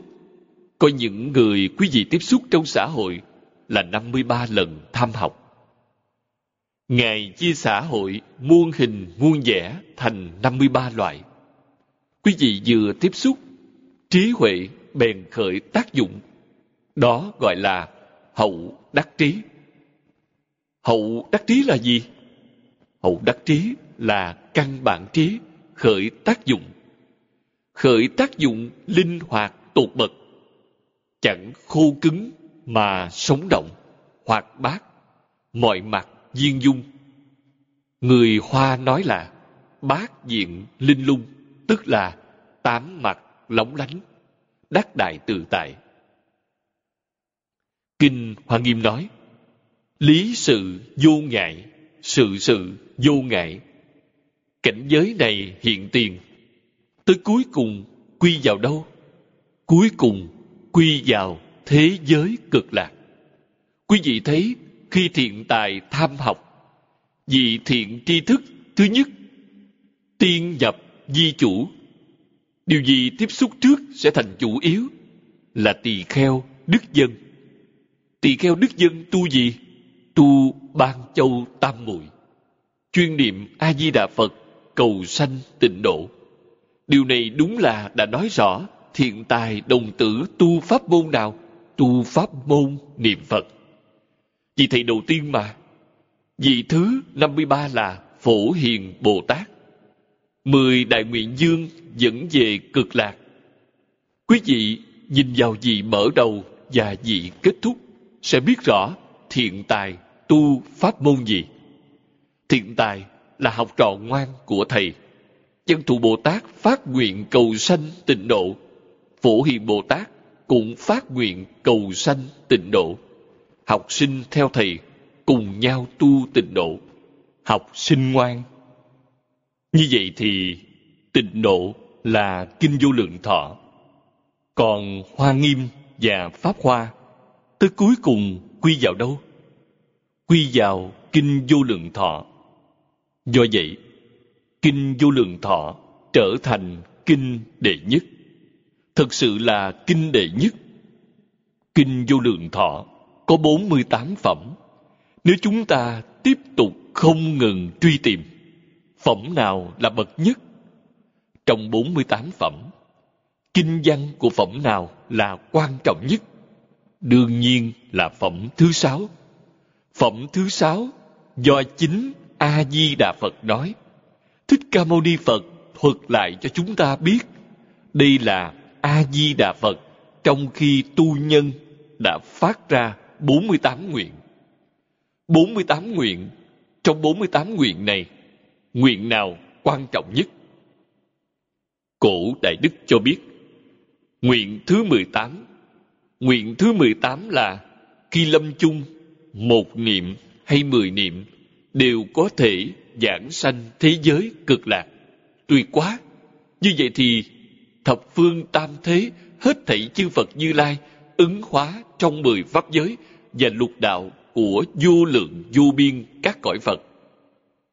có những người quý vị tiếp xúc trong xã hội là 53 lần tham học Ngài chia xã hội muôn hình muôn vẻ thành 53 loại. Quý vị vừa tiếp xúc, trí huệ bèn khởi tác dụng. Đó gọi là hậu đắc trí. Hậu đắc trí là gì? Hậu đắc trí là căn bản trí khởi tác dụng. Khởi tác dụng linh hoạt tột bậc. Chẳng khô cứng mà sống động, hoạt bát, mọi mặt viên dung. Người Hoa nói là bát diện linh lung, tức là tám mặt lóng lánh, đắc đại tự tại. Kinh Hoa Nghiêm nói, lý sự vô ngại, sự sự vô ngại. Cảnh giới này hiện tiền, tới cuối cùng quy vào đâu? Cuối cùng quy vào thế giới cực lạc. Quý vị thấy khi thiện tài tham học vì thiện tri thức thứ nhất tiên nhập di chủ. Điều gì tiếp xúc trước sẽ thành chủ yếu là tỳ kheo đức dân. Tỳ kheo đức dân tu gì? Tu ban châu tam muội. Chuyên niệm a di đà phật cầu sanh tịnh độ điều này đúng là đã nói rõ, thiện tài đồng tử tu pháp môn nào, tu pháp môn niệm phật vị thầy đầu tiên mà, vị thứ 53 là Phổ Hiền Bồ Tát. Mười đại nguyện dương dẫn về cực lạc. Quý vị nhìn vào vị mở đầu và vị kết thúc sẽ biết rõ thiện tài tu pháp môn gì. Thiện tài là học trò ngoan của thầy. Chân thủ Bồ Tát phát nguyện cầu sanh tịnh độ. Phổ Hiền Bồ Tát cũng phát nguyện cầu sanh tịnh độ. Học sinh theo thầy cùng nhau tu tịnh độ. Học sinh ngoan. Như vậy thì tịnh độ là kinh vô lượng thọ. Còn hoa nghiêm và pháp hoa, tới cuối cùng quy vào đâu? Quy vào kinh vô lượng thọ do vậy kinh vô lượng thọ trở thành kinh đệ nhất thực sự là kinh đệ nhất kinh vô lượng thọ có 48 phẩm. Nếu chúng ta tiếp tục không ngừng truy tìm, phẩm nào là bậc nhất? Trong 48 phẩm, kinh văn của phẩm nào là quan trọng nhất? Đương nhiên là phẩm thứ sáu. Phẩm thứ sáu do chính A-di-đà Phật nói. Thích Ca Mâu Ni Phật thuật lại cho chúng ta biết đây là A-di-đà Phật trong khi tu nhân đã phát ra 48 nguyện. 48 nguyện, trong 48 nguyện này, nguyện nào quan trọng nhất? Cổ Đại Đức cho biết, nguyện thứ 18, nguyện thứ 18 là khi lâm chung, một niệm hay mười niệm đều có thể giảng sanh thế giới cực lạc. tuy quá! Như vậy thì thập phương tam thế hết thảy chư Phật Như Lai ứng hóa trong mười pháp giới và lục đạo của vô lượng vô biên các cõi Phật.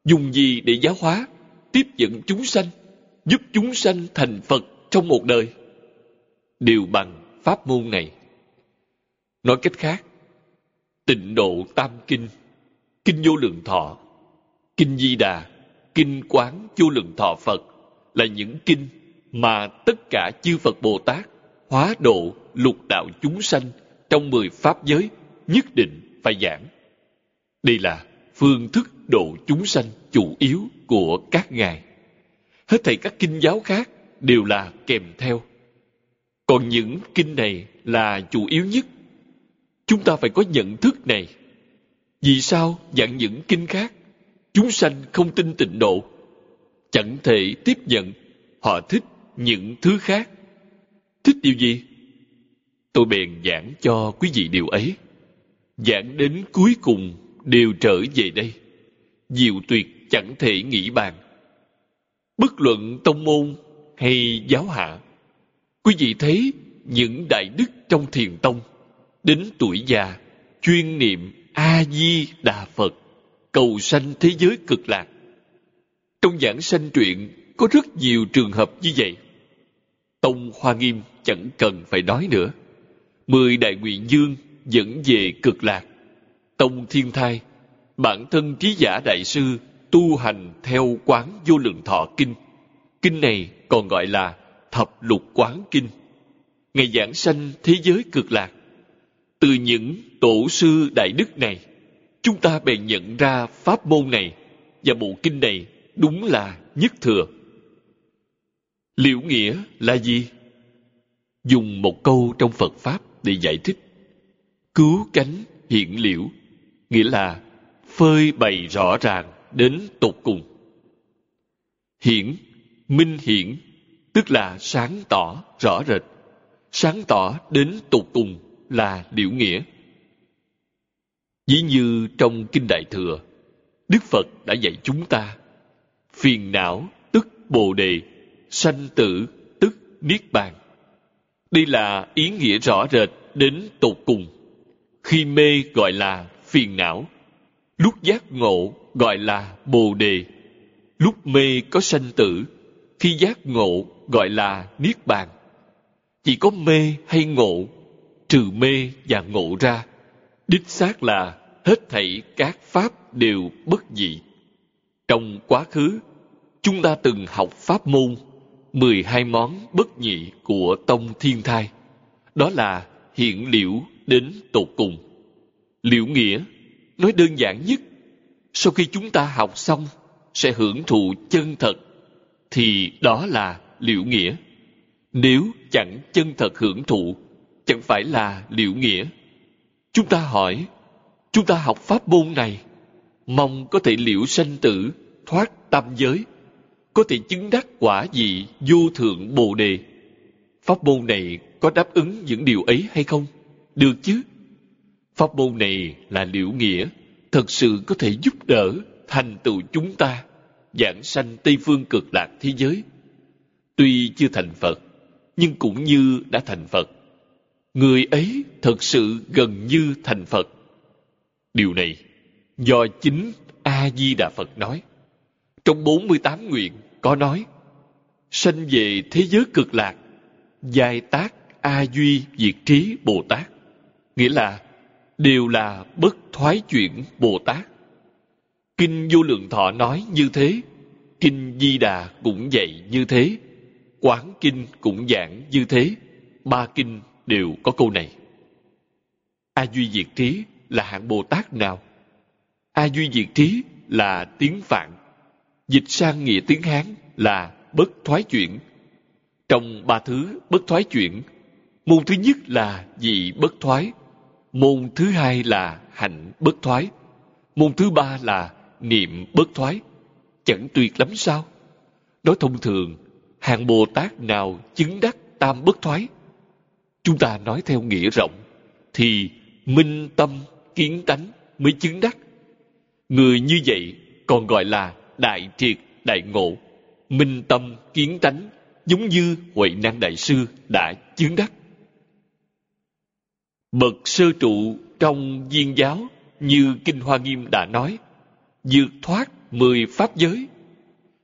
Dùng gì để giáo hóa, tiếp dẫn chúng sanh, giúp chúng sanh thành Phật trong một đời? Đều bằng pháp môn này. Nói cách khác, tịnh độ tam kinh, kinh vô lượng thọ, kinh di đà, kinh quán vô lượng thọ Phật là những kinh mà tất cả chư Phật Bồ Tát hóa độ lục đạo chúng sanh trong mười pháp giới nhất định phải giảng. Đây là phương thức độ chúng sanh chủ yếu của các ngài. Hết thảy các kinh giáo khác đều là kèm theo. Còn những kinh này là chủ yếu nhất. Chúng ta phải có nhận thức này. Vì sao dặn những kinh khác? Chúng sanh không tin tịnh độ. Chẳng thể tiếp nhận. Họ thích những thứ khác. Thích điều gì? Tôi bèn giảng cho quý vị điều ấy. Giảng đến cuối cùng đều trở về đây. Diệu tuyệt chẳng thể nghĩ bàn. Bất luận tông môn hay giáo hạ, quý vị thấy những đại đức trong thiền tông đến tuổi già chuyên niệm a di đà phật, cầu sanh thế giới cực lạc. Trong giảng sanh truyện, có rất nhiều trường hợp như vậy. Tông hoa nghiêm chẳng cần phải nói nữa. Mười đại nguyện dương dẫn về cực lạc. Tông thiên thai, bản thân trí giả đại sư, tu hành theo quán vô lượng thọ kinh. Kinh này còn gọi là thập lục quán kinh. Ngày giảng sanh thế giới cực lạc từ những tổ sư đại đức này, chúng ta bèn nhận ra pháp môn này và bộ kinh này đúng là nhất thừa. Liễu nghĩa là gì dùng một câu trong phật pháp để giải thích. Cứu cánh hiện liễu, nghĩa là phơi bày rõ ràng đến tột cùng. Hiển, minh hiển, tức là sáng tỏ rõ rệt, sáng tỏ đến tột cùng là điểu nghĩa. Ví như trong kinh đại thừa, đức phật đã dạy chúng ta, phiền não tức bồ đề, sanh tử tức niết bàn. Đây là ý nghĩa rõ rệt đến tột cùng. Khi mê gọi là phiền não, lúc giác ngộ gọi là bồ đề, lúc mê có sanh tử, khi giác ngộ gọi là niết bàn. Chỉ có mê hay ngộ trừ mê và ngộ ra. Đích xác là hết thảy các pháp đều bất dị. Trong quá khứ, chúng ta từng học pháp môn 12 món bất nhị của tông thiên thai. Đó là hiện liễu đến tột cùng. Liễu nghĩa, nói đơn giản nhất, sau khi chúng ta học xong, sẽ hưởng thụ chân thật, thì đó là liễu nghĩa. Nếu chẳng chân thật hưởng thụ chẳng phải là liệu nghĩa. Chúng ta hỏi, chúng ta học pháp môn này, mong có thể liệu sanh tử thoát tam giới, có thể chứng đắc quả gì vô thượng bồ đề. Pháp môn này có đáp ứng những điều ấy hay không? Được chứ? Pháp môn này là liệu nghĩa, thật sự có thể giúp đỡ thành tựu chúng ta, giảng sanh tây phương cực lạc thế giới. Tuy chưa thành phật, nhưng cũng như đã thành phật người ấy thật sự gần như thành phật. Điều này do chính a di đà phật nói trong 48 nguyện có nói, sanh về thế giới cực lạc, giai tác a duy diệt trí bồ tát, nghĩa là đều là bất thoái chuyển bồ tát. Kinh vô lượng thọ nói như thế, kinh di đà cũng dạy như thế, quán kinh cũng giảng như thế, ba kinh đều có câu này. A duy diệt trí là hạng bồ tát nào? A duy diệt trí là tiếng phạn. Dịch sang nghĩa tiếng hán là bất thoái chuyển. Trong ba thứ bất thoái chuyển, môn thứ nhất là dị bất thoái, môn thứ hai là hạnh bất thoái, môn thứ ba là niệm bất thoái. Chẳng tuyệt lắm sao? Nói thông thường, hạng bồ tát nào chứng đắc tam bất thoái? Chúng ta nói theo nghĩa rộng thì minh tâm kiến tánh mới chứng đắc. Người như vậy còn gọi là đại triệt đại ngộ, minh tâm kiến tánh, giống như Huệ Năng Đại Sư đã chứng đắc. Bậc sơ trụ trong viên giáo như Kinh Hoa Nghiêm đã nói, vượt thoát mười pháp giới.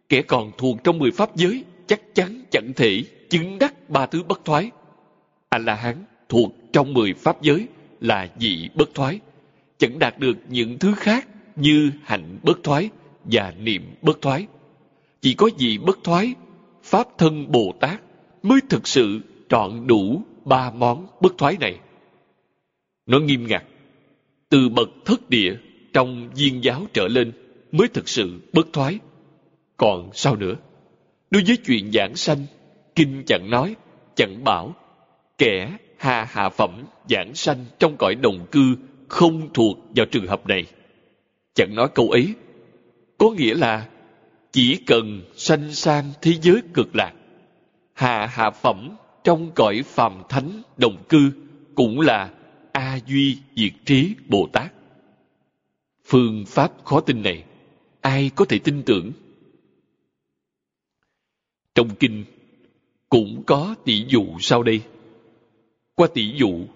Kẻ còn thuộc trong mười pháp giới chắc chắn chẳng thể chứng đắc ba thứ bất thoái. A-la-hán thuộc trong mười pháp giới là dị bất thoái, chẳng đạt được những thứ khác như hạnh bất thoái và niệm bất thoái. Chỉ có dị bất thoái, Pháp thân Bồ Tát mới thực sự trọn đủ ba món bất thoái này. Nó nghiêm ngặt, từ bậc thất địa trong viên giáo trở lên mới thực sự bất thoái. Còn sao nữa? Đối với chuyện giảng sanh, Kinh chẳng nói, chẳng bảo, kẻ hạ hạ phẩm giảng sanh trong cõi đồng cư không thuộc vào trường hợp này. Chẳng nói câu ấy, có nghĩa là chỉ cần sanh sang thế giới cực lạc, hạ hạ phẩm trong cõi phàm thánh đồng cư cũng là A Duy Diệt Trí Bồ Tát. Phương pháp khó tin này, ai có thể tin tưởng? Trong kinh cũng có tỷ dụ sau đây. Qua tỷ dụ,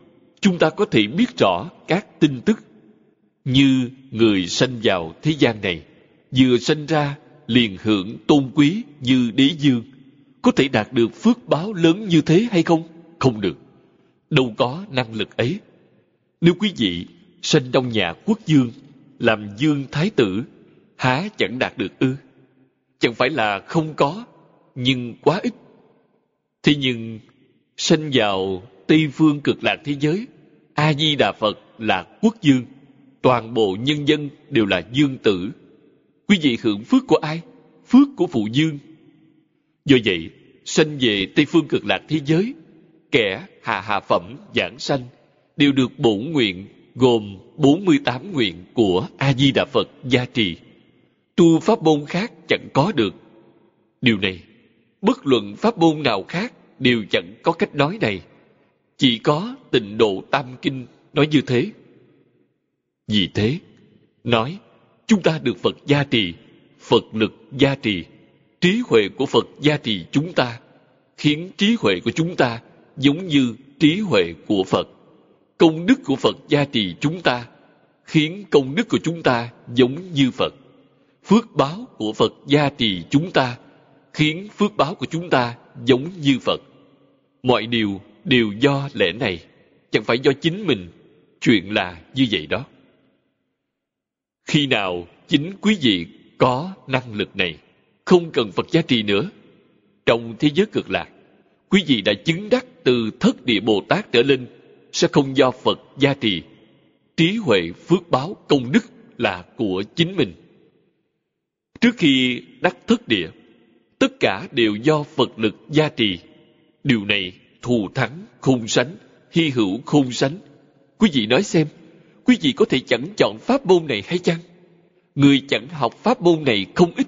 chúng ta có thể biết rõ các tin tức như người sanh vào thế gian này, vừa sanh ra liền hưởng tôn quý như đế dương, có thể đạt được phước báo lớn như thế hay không? Không được. Đâu có năng lực ấy. Nếu quý vị sinh trong nhà quốc dương, làm dương thái tử, há chẳng đạt được ư? Chẳng phải là không có, nhưng quá ít. Thế nhưng, sinh vào Tây phương cực lạc thế giới, A-di-đà Phật là quốc dương, toàn bộ nhân dân đều là dương tử. Quý vị hưởng phước của ai? Phước của phụ dương. Do vậy, sanh về Tây phương cực lạc thế giới, kẻ hạ hạ phẩm giảng sanh đều được bổn nguyện gồm 48 nguyện của A-di-đà Phật gia trì. Tu pháp môn khác chẳng có được. Điều này, bất luận pháp môn nào khác đều chẳng có cách nói này. Chỉ có tịnh độ tam kinh nói như thế. Vì thế, nói chúng ta được Phật gia trì, Phật lực gia trì, trí huệ của Phật gia trì chúng ta, khiến trí huệ của chúng ta giống như trí huệ của Phật. Công đức của Phật gia trì chúng ta, khiến công đức của chúng ta giống như Phật. Phước báo của Phật gia trì chúng ta, khiến phước báo của chúng ta giống như Phật. Mọi điều đều do lẽ này, chẳng phải do chính mình. Chuyện là như vậy đó. Khi nào chính quý vị có năng lực này, không cần Phật gia trì nữa, trong thế giới cực lạc, quý vị đã chứng đắc từ thất địa Bồ Tát trở lên sẽ không do Phật gia trì. Trí huệ phước báo công đức là của chính mình. Trước khi đắc thất địa, tất cả đều do Phật lực gia trì. Điều này thù thắng, khung sánh, hy hữu khung sánh. Quý vị nói xem, quý vị có thể chẳng chọn pháp môn này hay chăng? Người chẳng học pháp môn này không ít.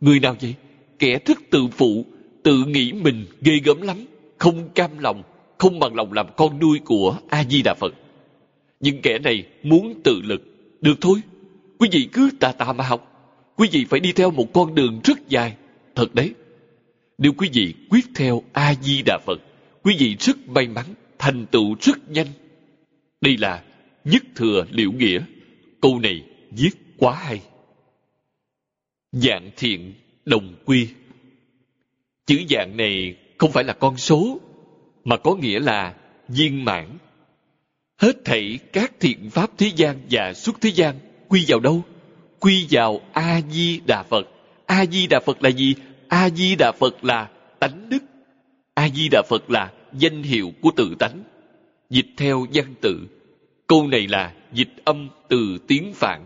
Người nào vậy? Kẻ thức tự phụ, tự nghĩ mình ghê gớm lắm, không cam lòng, không bằng lòng làm con nuôi của A-di-đà Phật. Nhưng kẻ này muốn tự lực, được thôi. Quý vị cứ tà tà mà học. Quý vị phải đi theo một con đường rất dài. Thật đấy. Nếu quý vị quyết theo A-di-đà Phật, quý vị rất may mắn, thành tựu rất nhanh. Đây là nhất thừa liệu nghĩa. Câu này viết quá hay. Dạng thiện đồng quy. Chữ dạng này không phải là con số, mà có nghĩa là viên mãn. Hết thảy các thiện pháp thế gian và xuất thế gian quy vào đâu? Quy vào A-di-đà Phật. A-di-đà Phật là gì? A-di-đà Phật là tánh đức. A-di-đà Phật là danh hiệu của tự tánh. Dịch theo văn tự. Câu này là dịch âm từ tiếng Phạn.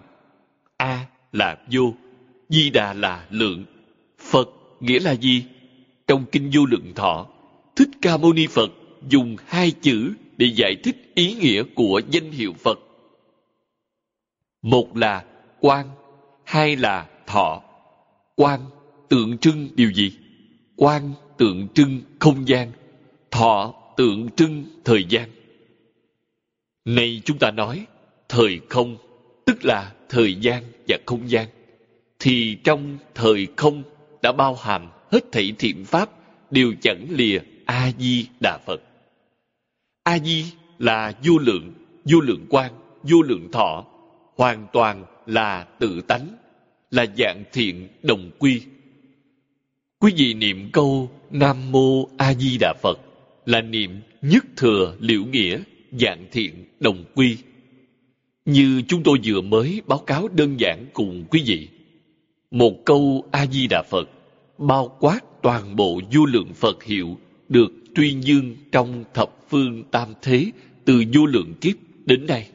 A là vô, Di Đà là lượng. Phật nghĩa là gì? Trong Kinh Vô Lượng Thọ, Thích Ca Mâu Ni Phật dùng hai chữ để giải thích ý nghĩa của danh hiệu Phật. Một là quan, hai là thọ. Quan tượng trưng điều gì? Quan tượng trưng không gian, thọ tượng trưng thời gian. Này chúng ta nói, thời không, tức là thời gian và không gian, thì trong thời không đã bao hàm hết thảy thiện pháp đều chẳng lìa A Di Đà Phật. A Di là vô lượng, vô lượng quan, vô lượng thọ, hoàn toàn là tự tánh, là dạng thiện đồng quy. Quý vị niệm câu Nam Mô A Di Đà Phật là niệm nhất thừa liễu nghĩa, dạng thiện, đồng quy. Như chúng tôi vừa mới báo cáo đơn giản cùng quý vị. Một câu A Di Đà Phật bao quát toàn bộ vô lượng Phật hiệu được tuyên dương trong thập phương tam thế từ vô lượng kiếp đến nay.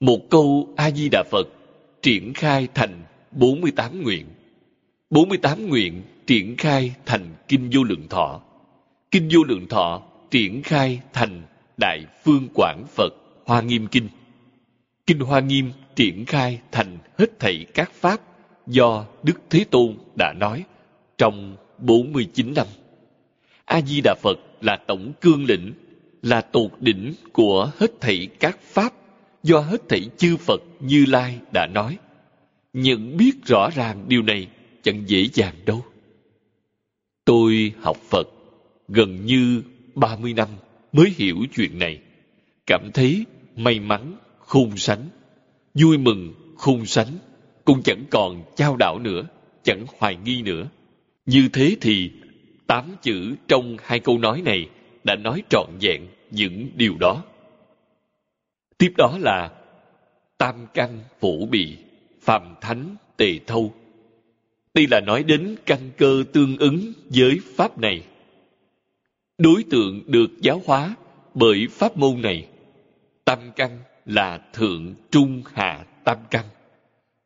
Một câu A-di-đà Phật triển khai thành 48 nguyện. 48 nguyện triển khai thành Kinh Vô Lượng Thọ. Kinh Vô Lượng Thọ triển khai thành Đại Phương Quảng Phật Hoa Nghiêm Kinh. Kinh Hoa Nghiêm triển khai thành hết thảy các Pháp do Đức Thế Tôn đã nói trong 49 năm. A-di-đà Phật là tổng cương lĩnh, là tột đỉnh của hết thảy các Pháp do hết thảy chư Phật Như Lai đã nói. Nhận biết rõ ràng điều này chẳng dễ dàng đâu. Tôi học Phật gần như 30 năm mới hiểu chuyện này. Cảm thấy may mắn, khôn sánh, vui mừng, khôn sánh, cũng chẳng còn trao đảo nữa, chẳng hoài nghi nữa. Như thế thì tám chữ trong hai câu nói này đã nói trọn vẹn những điều đó. Tiếp đó là tam căn phổ bị, phàm thánh tề thâu. Đây là nói đến căn cơ tương ứng với pháp này. Đối tượng được giáo hóa bởi pháp môn này. Tam căn là thượng trung hạ tam căn.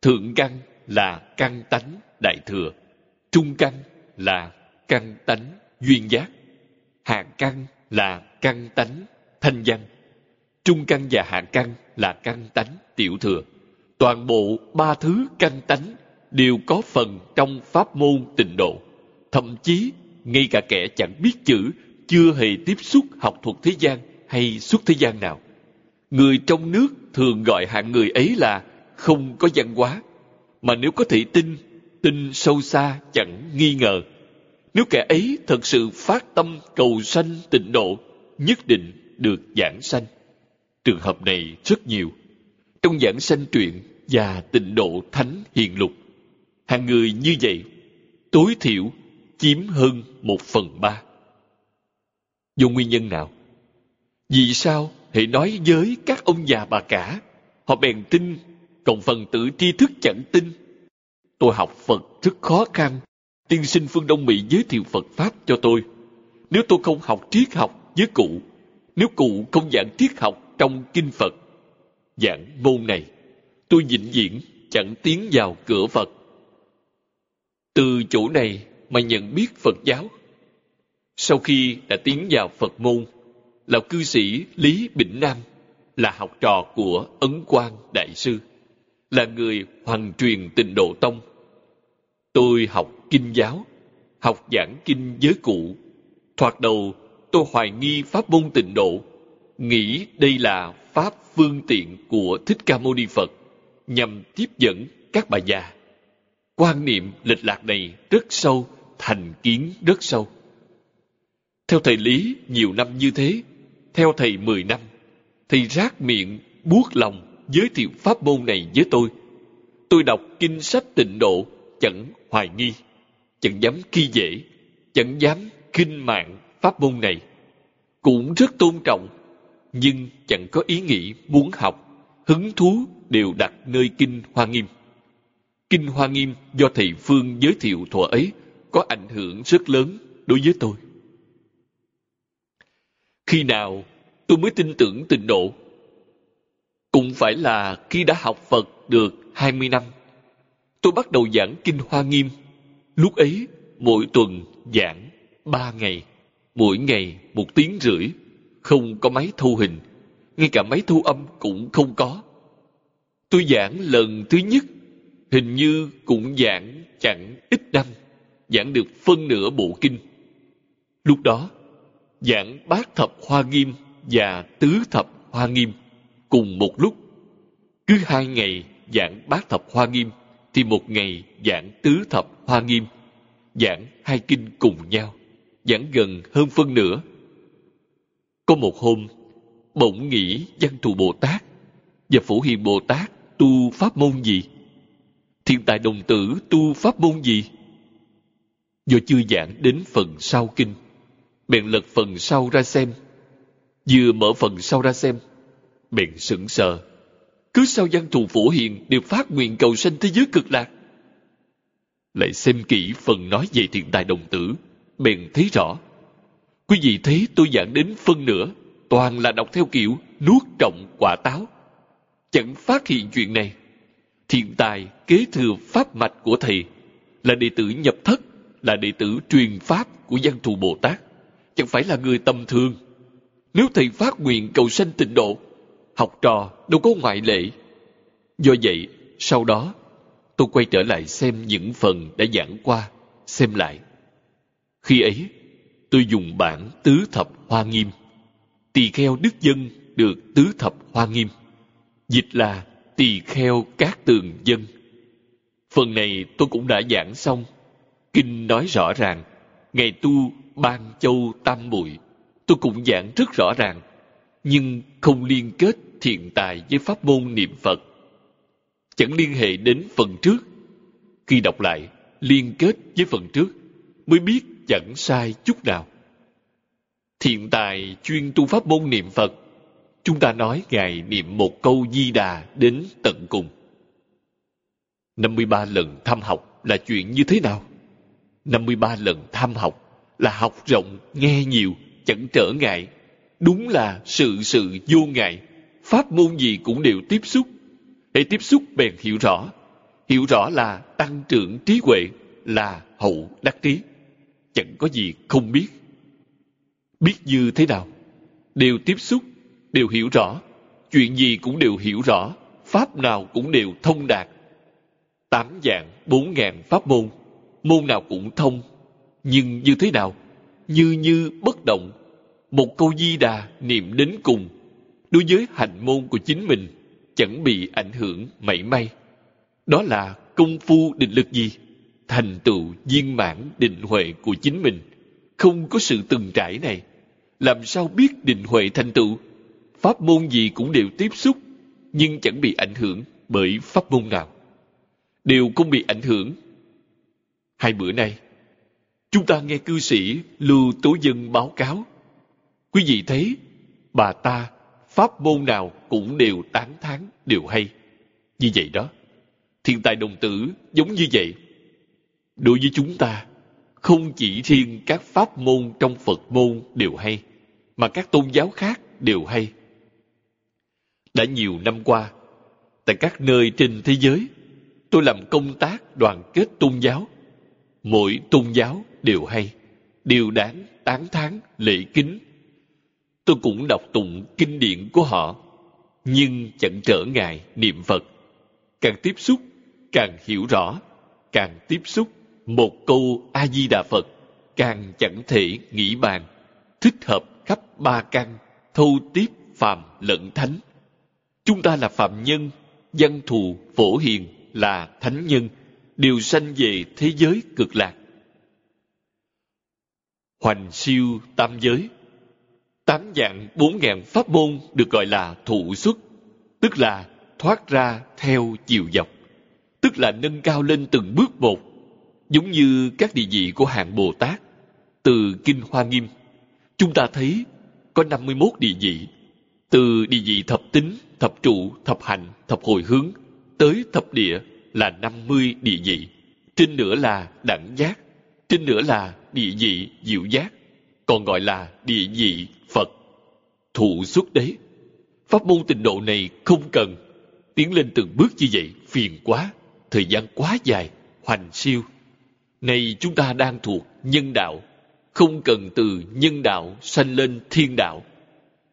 Thượng căn là căn tánh đại thừa. Trung căn là căn tánh duyên giác. Hạ căn là căn tánh thanh văn. Trung căn và hạ căn là căn tánh tiểu thừa. Toàn bộ ba thứ căn tánh đều có phần trong pháp môn tịnh độ. Thậm chí, ngay cả kẻ chẳng biết chữ, chưa hề tiếp xúc học thuật thế gian hay xuất thế gian nào. Người trong nước thường gọi hạng người ấy là không có văn hóa. Mà nếu có thể tin, tin sâu xa chẳng nghi ngờ. Nếu kẻ ấy thật sự phát tâm cầu sanh tịnh độ, nhất định được giảng sanh. Trường hợp này rất nhiều. Trong giảng sanh truyện và tịnh độ thánh hiền lục, hàng người như vậy tối thiểu chiếm hơn một phần ba. Do nguyên nhân nào? Vì sao hãy nói với các ông già bà cả, họ bèn tin, còn phần tử tri thức chẳng tin. Tôi học Phật rất khó khăn, tiên sinh phương Đông Mỹ giới thiệu Phật Pháp cho tôi. Nếu tôi không học triết học với cụ, nếu cụ không giảng triết học trong kinh Phật, giảng môn này, tôi vĩnh viễn chẳng tiến vào cửa Phật. Từ chỗ này mà nhận biết Phật giáo. Sau khi đã tiến vào Phật môn, là cư sĩ Lý Bỉnh Nam, là học trò của Ấn Quang Đại Sư, là người hoàng truyền tịnh độ tông. Tôi học kinh giáo, học giảng kinh giới cụ. Thoạt đầu tôi hoài nghi pháp môn tịnh độ, nghĩ đây là pháp phương tiện của Thích Ca Mâu Ni Phật nhằm tiếp dẫn các bà già. Quan niệm lịch lạc này rất sâu, thành kiến rất sâu. Theo thầy Lý nhiều năm như thế, theo thầy mười năm, thầy rác miệng, buốt lòng giới thiệu pháp môn này với tôi. Tôi đọc kinh sách tịnh độ, chẳng hoài nghi, chẳng dám khi dễ, chẳng dám khinh mạng pháp môn này. Cũng rất tôn trọng, nhưng chẳng có ý nghĩ muốn học, hứng thú đều đặt nơi Kinh Hoa Nghiêm. Kinh Hoa Nghiêm do thầy Phương giới thiệu thuở ấy có ảnh hưởng rất lớn đối với tôi. Khi nào tôi mới tin tưởng tình độ? Cũng phải là khi đã học Phật được 20 năm. Tôi bắt đầu giảng Kinh Hoa Nghiêm. Lúc ấy, mỗi tuần giảng ba ngày, mỗi ngày một tiếng rưỡi, không có máy thu hình, ngay cả máy thu âm cũng không có. Tôi giảng lần thứ nhất, hình như cũng giảng chẳng ít năm, giảng được phân nửa bộ kinh. Lúc đó, giảng bát thập hoa nghiêm và tứ thập hoa nghiêm cùng một lúc. cứ hai ngày giảng bát thập hoa nghiêm thì một ngày giảng tứ thập hoa nghiêm, giảng hai kinh cùng nhau, giảng gần hơn phân nửa. Có một hôm, bỗng nghĩ văn thù bồ tát và phổ hiền bồ tát tu pháp môn gì? Thiên tài đồng tử tu pháp môn gì? Do chưa giảng đến phần sau kinh bèn lật phần sau ra xem. Vừa mở phần sau ra xem bèn sững sờ. Cứ sao văn thù phổ hiền đều phát nguyện cầu sanh thế giới cực lạc. Lại xem kỹ phần nói về thiện tài đồng tử bèn thấy rõ. Quý vị thấy tôi giảng đến phân nửa, toàn là đọc theo kiểu nuốt trọng quả táo. Chẳng phát hiện chuyện này. Thiện tài kế thừa pháp mạch của thầy là đệ tử nhập thất, là đệ tử truyền pháp của văn thù bồ tát chẳng phải là người tầm thường. Nếu thầy phát nguyện cầu sanh tịnh độ, học trò đâu có ngoại lệ. Do vậy, sau đó, tôi quay trở lại xem những phần đã giảng qua, xem lại. Khi ấy, tôi dùng bản tứ thập hoa nghiêm. Tỳ kheo đức dân được tứ thập hoa nghiêm. Dịch là tỳ kheo các tường dân. Phần này tôi cũng đã giảng xong. Kinh nói rõ ràng, ngày tu ban châu tam bụi tôi cũng giảng rất rõ ràng, nhưng không liên kết thiện tài với pháp môn niệm phật. Chẳng liên hệ đến phần trước. Khi đọc lại, liên kết với phần trước, mới biết chẳng sai chút nào. Thiện tài chuyên tu pháp môn niệm phật, chúng ta nói ngài niệm một câu di đà đến tận cùng. 53 lần tham học là chuyện như thế nào? 53 lần tham học là học rộng, nghe nhiều, chẳng trở ngại. Đúng là sự sự vô ngại. Pháp môn gì cũng đều tiếp xúc. Để tiếp xúc bèn hiểu rõ. Hiểu rõ là tăng trưởng trí huệ, là hậu đắc trí. Chẳng có gì không biết. Biết như thế nào? Đều tiếp xúc, đều hiểu rõ. Chuyện gì cũng đều hiểu rõ. Pháp nào cũng đều thông đạt. Tám dạng, bốn ngàn pháp môn. Môn nào cũng thông. Nhưng như thế nào? Như như bất động. Một câu di đà niệm đến cùng. Đối với hành môn của chính mình, chẳng bị ảnh hưởng mảy may. Đó là công phu định lực gì? Thành tựu viên mãn định huệ của chính mình. Không có sự từng trải này. Làm sao biết định huệ thành tựu? Pháp môn gì cũng đều tiếp xúc, nhưng chẳng bị ảnh hưởng bởi pháp môn nào. Đều không bị ảnh hưởng. Hai bữa nay, chúng ta nghe cư sĩ Lưu Tố Dân báo cáo. Quý vị thấy, bà ta pháp môn nào cũng đều tán thán, đều hay. Như vậy đó, thiên tài đồng tử giống như vậy. Đối với chúng ta, không chỉ riêng các pháp môn trong Phật môn đều hay, mà các tôn giáo khác đều hay. Đã nhiều năm qua, tại các nơi trên thế giới, tôi làm công tác đoàn kết tôn giáo. Mỗi tôn giáo đều hay, đều đáng tán thán lễ kính. Tôi cũng đọc tụng kinh điển của họ, nhưng chẳng trở ngại niệm Phật. Càng tiếp xúc, càng hiểu rõ, càng tiếp xúc một câu A Di Đà Phật, càng chẳng thể nghĩ bàn, thích hợp khắp ba căn, thâu tiếp phàm lẫn thánh. Chúng ta là phạm nhân, văn thù, phổ hiền là thánh nhân, đều sanh về thế giới cực lạc. Hoành siêu tam giới Tám dạng bốn ngàn pháp môn được gọi là thụ xuất, tức là thoát ra theo chiều dọc, tức là nâng cao lên từng bước một, giống như các địa vị của hạng Bồ Tát. Từ Kinh Hoa Nghiêm, chúng ta thấy có 51 địa vị, từ địa vị thập tính, thập trụ, thập hành, thập hồi hướng, tới thập địa là 50 địa vị. Trên nữa là đẳng giác, trên nữa là địa vị diệu giác, còn gọi là địa vị Phật. Thụ xuất đấy. Pháp môn tịnh độ này không cần. Tiến lên từng bước như vậy phiền quá, thời gian quá dài, hoành siêu. Này chúng ta đang thuộc nhân đạo, không cần từ nhân đạo sanh lên thiên đạo.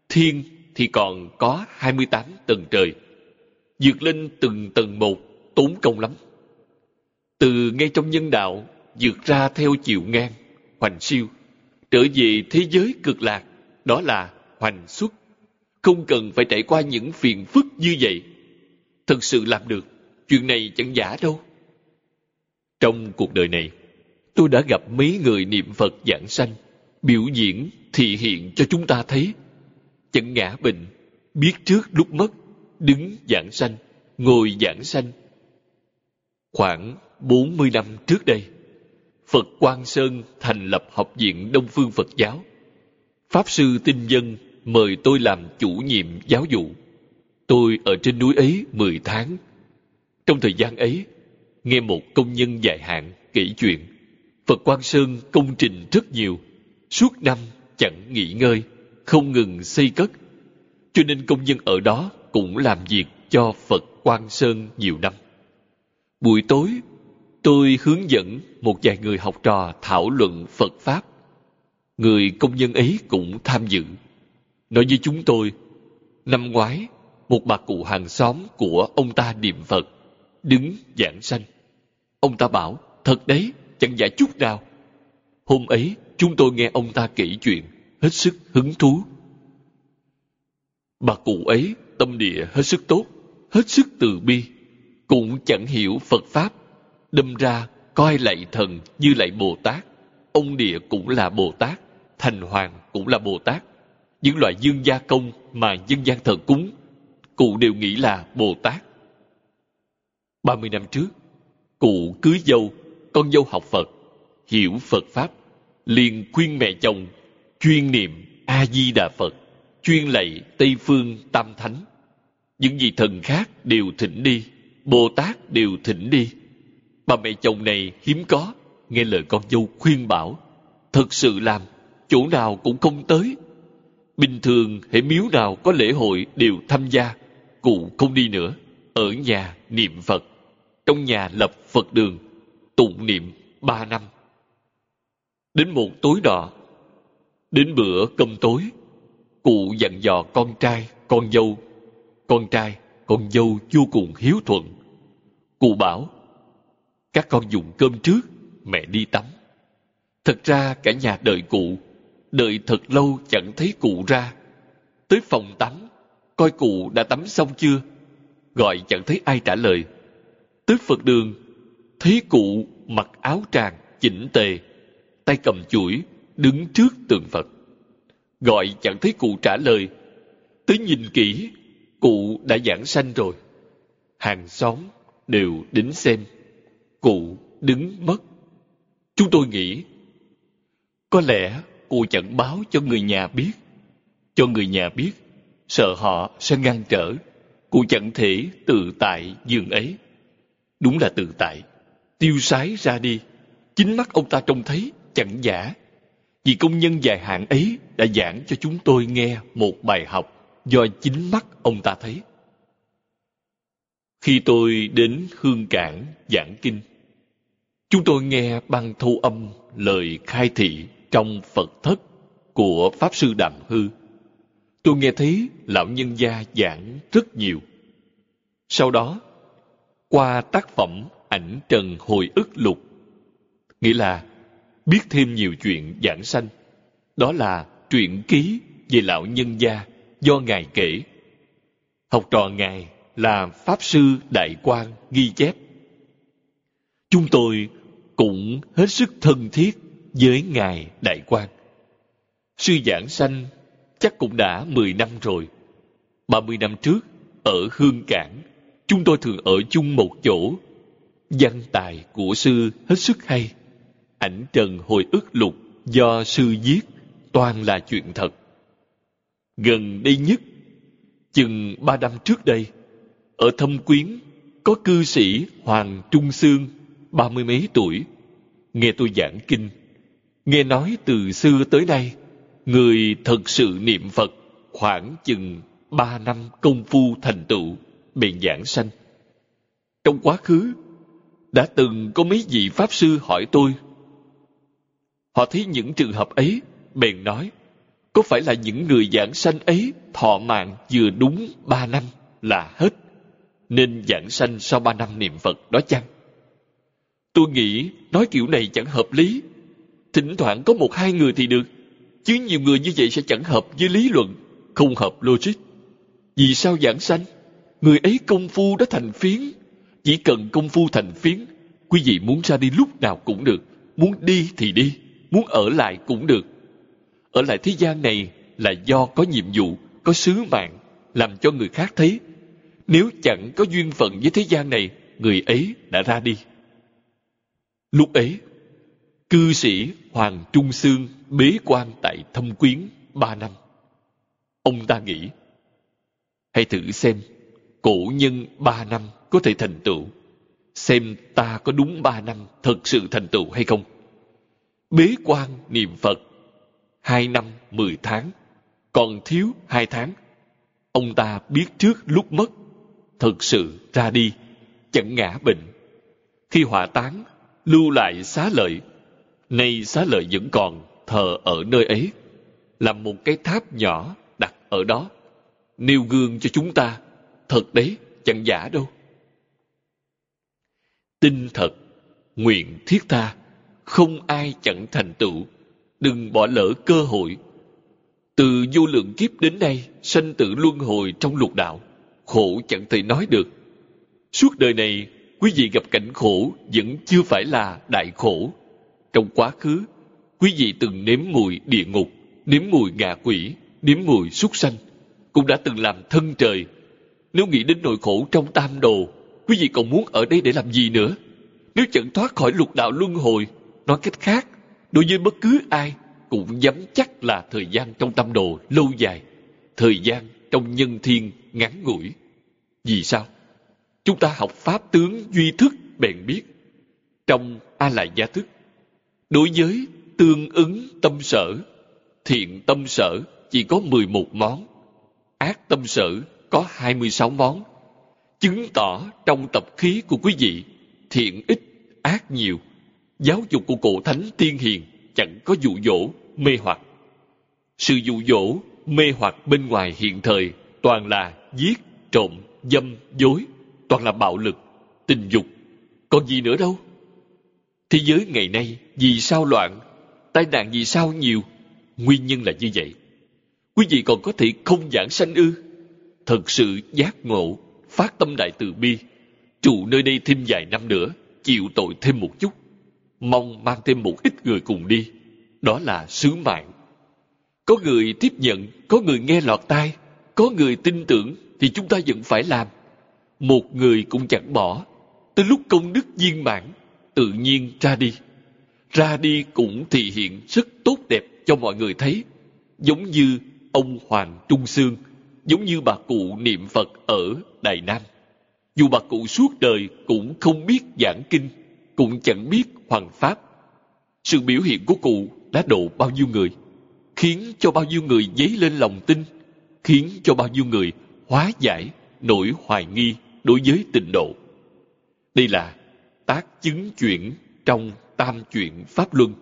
Thiên thì còn có 28 tầng trời. Dược lên từng tầng một, tốn công lắm. Từ ngay trong nhân đạo, vượt ra theo chiều ngang, hoành siêu. Trở về thế giới cực lạc, đó là hoành xuất. Không cần phải trải qua những phiền phức như vậy. Thật sự làm được, chuyện này chẳng giả đâu. Trong cuộc đời này, tôi đã gặp mấy người niệm Phật giảng sanh, biểu diễn, thị hiện cho chúng ta thấy. Chẳng ngã bệnh, biết trước lúc mất, đứng giảng sanh, ngồi giảng sanh. Khoảng 40 năm trước đây, Phật Quang Sơn thành lập học viện Đông Phương Phật giáo. Pháp sư Tinh Dân mời tôi làm chủ nhiệm giáo dụ. Tôi ở trên núi ấy 10 tháng. Trong thời gian ấy, nghe một công nhân dài hạn kể chuyện. Phật Quang Sơn công trình rất nhiều, suốt năm chẳng nghỉ ngơi, không ngừng xây cất. Cho nên công nhân ở đó cũng làm việc cho Phật Quang Sơn nhiều năm. Buổi tối, tôi hướng dẫn một vài người học trò thảo luận Phật Pháp. Người công nhân ấy cũng tham dự. Nói với chúng tôi, năm ngoái, một bà cụ hàng xóm của ông ta niệm Phật, đứng giảng sanh. Ông ta bảo, thật đấy, chẳng giả chút nào. Hôm ấy, chúng tôi nghe ông ta kể chuyện, hết sức hứng thú. Bà cụ ấy tâm địa hết sức tốt, hết sức từ bi, cũng chẳng hiểu Phật Pháp. Đâm ra coi lạy thần như lạy Bồ Tát. Ông địa cũng là Bồ Tát, thành hoàng cũng là Bồ Tát. Những loại dương gia công mà dân gian thờ cúng, cụ đều nghĩ là Bồ Tát. 30 năm trước, cụ cưới dâu, con dâu học Phật, hiểu Phật Pháp, liền khuyên mẹ chồng chuyên niệm A-di-đà Phật, chuyên lạy Tây Phương Tam Thánh. Những vị thần khác đều thỉnh đi, Bồ Tát đều thỉnh đi. Bà mẹ chồng này hiếm có, nghe lời con dâu khuyên bảo. Thật sự làm, chỗ nào cũng không tới. Bình thường, hệ miếu nào có lễ hội đều tham gia, cụ không đi nữa. Ở nhà niệm Phật, trong nhà lập Phật đường, tụng niệm ba năm. Đến một tối đỏ, đến bữa cơm tối, cụ dặn dò con trai, con dâu. Con trai, con dâu vô cùng hiếu thuận. Cụ bảo, các con dùng cơm trước, mẹ đi tắm. Thật ra cả nhà đợi cụ, đợi thật lâu chẳng thấy cụ ra. Tới phòng tắm, coi cụ đã tắm xong chưa, gọi chẳng thấy ai trả lời. Tới Phật đường, thấy cụ mặc áo tràng, chỉnh tề, tay cầm chuỗi, đứng trước tượng Phật. Gọi chẳng thấy cụ trả lời. Tới nhìn kỹ, cụ đã giảng sanh rồi. Hàng xóm đều đến xem. Cụ đứng mất. Chúng tôi nghĩ, có lẽ cụ chẳng báo cho người nhà biết. Cho người nhà biết, sợ họ sẽ ngăn trở. Cụ chẳng thể tự tại giường ấy. Đúng là tự tại. Tiêu sái ra đi. Chính mắt ông ta trông thấy, chẳng giả. Vì công nhân dài hạn ấy đã giảng cho chúng tôi nghe một bài học do chính mắt ông ta thấy. Khi tôi đến Hương Cảng giảng kinh, chúng tôi nghe bằng thu âm lời khai thị trong Phật thất của Pháp Sư Đàm Hư. Tôi nghe thấy lão nhân gia giảng rất nhiều. Sau đó, qua tác phẩm ảnh trần hồi ức lục, nghĩa là biết thêm nhiều chuyện giảng sanh. Đó là truyện ký về lão nhân gia do Ngài kể. Học trò Ngài là Pháp Sư Đại Quang ghi chép. Chúng tôi cũng hết sức thân thiết với Ngài Đại quan Sư giảng sanh chắc cũng đã 10 năm rồi. 30 năm trước, ở Hương Cảng, chúng tôi thường ở chung một chỗ. Văn tài của sư hết sức hay. Ảnh trần hồi ức lục do sư viết toàn là chuyện thật. Gần đây nhất, chừng ba năm trước đây, ở Thâm Quyến có cư sĩ Hoàng Trung Sương, ba mươi mấy tuổi, nghe tôi giảng kinh. Nghe nói từ xưa tới nay, người thật sự niệm Phật khoảng chừng ba năm công phu thành tựu, bền giảng sanh. Trong quá khứ, đã từng có mấy vị Pháp Sư hỏi tôi. Họ thấy những trường hợp ấy, bèn nói, có phải là những người giảng sanh ấy thọ mạng vừa đúng ba năm là hết, nên giảng sanh sau ba năm niệm Phật đó chăng? Tôi nghĩ nói kiểu này chẳng hợp lý. Thỉnh thoảng có một hai người thì được, chứ nhiều người như vậy sẽ chẳng hợp với lý luận, không hợp logic. Vì sao giảng sanh? người ấy công phu đã thành phiến. Chỉ cần công phu thành phiến, quý vị muốn ra đi lúc nào cũng được, muốn đi thì đi, muốn ở lại cũng được. Ở lại thế gian này là do có nhiệm vụ, có sứ mạng, làm cho người khác thấy. Nếu chẳng có duyên phận với thế gian này, người ấy đã ra đi. Lúc ấy, cư sĩ Hoàng Trung Sương bế quan tại Thâm Quyến ba năm. Ông ta nghĩ, hãy thử xem, cổ nhân ba năm có thể thành tựu, xem ta có đúng ba năm thật sự thành tựu hay không. Bế quan niệm Phật, hai năm mười tháng, còn thiếu hai tháng. Ông ta biết trước lúc mất, thật sự ra đi, chẳng ngã bệnh. Khi hỏa táng, lưu lại xá lợi. Nay xá lợi vẫn còn thờ ở nơi ấy, làm một cái tháp nhỏ đặt ở đó, nêu gương cho chúng ta. Thật đấy, chẳng giả đâu. Tin thật, nguyện thiết tha, không ai chẳng thành tựu, đừng bỏ lỡ cơ hội. Từ vô lượng kiếp đến nay, sanh tử luân hồi trong lục đạo, khổ chẳng thể nói được. Suốt đời này, quý vị gặp cảnh khổ vẫn chưa phải là đại khổ. Trong quá khứ, quý vị từng nếm mùi địa ngục, nếm mùi ngạ quỷ, nếm mùi súc sanh, cũng đã từng làm thân trời. Nếu nghĩ đến nỗi khổ trong tam đồ, quý vị còn muốn ở đây để làm gì nữa? Nếu chẳng thoát khỏi lục đạo luân hồi, nói cách khác, đối với bất cứ ai cũng dám chắc là thời gian trong tam đồ lâu dài, thời gian trong nhân thiên ngắn ngủi. Vì sao? Chúng ta học pháp tướng duy thức bèn biết. Trong A Lại Gia Thức, đối với tương ứng tâm sở, thiện tâm sở chỉ có 11 món, ác tâm sở có 26 món. Chứng tỏ trong tập khí của quý vị, thiện ít, ác nhiều. Giáo dục của cổ thánh tiên hiền chẳng có dụ dỗ, mê hoặc. Sự dụ dỗ, mê hoặc bên ngoài hiện thời toàn là giết, trộm, dâm, dối, toàn là bạo lực, tình dục. Còn gì nữa đâu? Thế giới ngày nay vì sao loạn, tai nạn vì sao nhiều? Nguyên nhân là như vậy. Quý vị còn có thể không giảng sanh ư? Thật sự giác ngộ, phát tâm đại từ bi, trụ nơi đây thêm vài năm nữa, chịu tội thêm một chút. Mong mang thêm một ít người cùng đi. Đó là sứ mạng. Có người tiếp nhận, có người nghe lọt tai, có người tin tưởng thì chúng ta vẫn phải làm. Một người cũng chẳng bỏ. Tới lúc công đức viên mãn, tự nhiên ra đi. Ra đi cũng thể hiện rất tốt đẹp cho mọi người thấy. Giống như ông Hoàng Trung Sương, giống như bà cụ niệm Phật ở Đài Nam. Dù bà cụ suốt đời cũng không biết giảng kinh, cũng chẳng biết hoàng pháp. Sự biểu hiện của cụ đã độ bao nhiêu người, khiến cho bao nhiêu người dấy lên lòng tin, khiến cho bao nhiêu người hóa giải nỗi hoài nghi đối với tịnh độ. Đây là tác chứng chuyển trong tam chuyện Pháp Luân.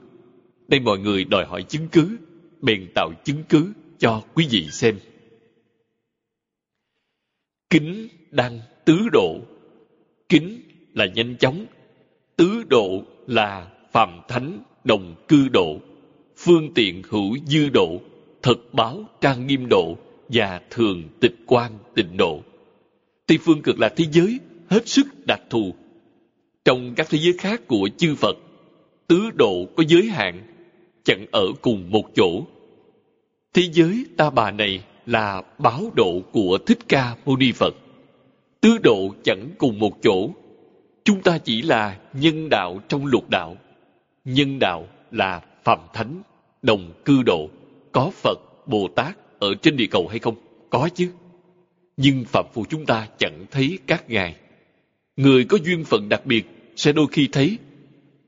Đây mọi người đòi hỏi chứng cứ, bèn tạo chứng cứ cho quý vị xem. Kính đăng tứ độ. Kính là nhanh chóng, tứ độ là phàm thánh đồng cư độ, phương tiện hữu dư độ, thật báo trang nghiêm độ và thường tịch quan tịnh độ. Tây phương cực là thế giới hết sức đặc thù. Trong các thế giới khác của chư Phật, tứ độ có giới hạn, chẳng ở cùng một chỗ. Thế giới ta bà này là báo độ của Thích Ca Mâu Ni Phật. Tứ độ chẳng cùng một chỗ. Chúng ta chỉ là nhân đạo trong lục đạo. Nhân đạo là phạm thánh, đồng cư độ. Có Phật, Bồ Tát ở trên địa cầu hay không? Có chứ. Nhưng phạm phu chúng ta chẳng thấy các ngài. Người có duyên phận đặc biệt sẽ đôi khi thấy.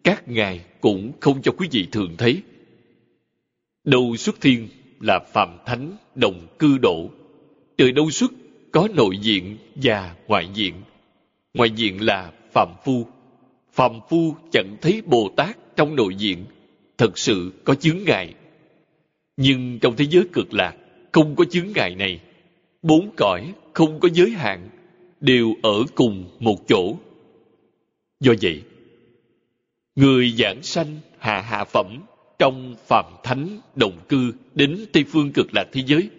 Các ngài cũng không cho quý vị thường thấy. Đầu xuất thiên là phạm thánh đồng cư độ. Trời đâu xuất có nội diện và ngoại diện. Ngoại diện là phạm phu. Phạm phu chẳng thấy Bồ Tát trong nội diện, thật sự có chướng ngại. Nhưng trong thế giới cực lạc, không có chướng ngại này. Bốn cõi không có giới hạn, đều ở cùng một chỗ. Do vậy, người giảng sanh hạ hạ phẩm trong phạm thánh đồng cư đến Tây Phương cực lạc thế giới,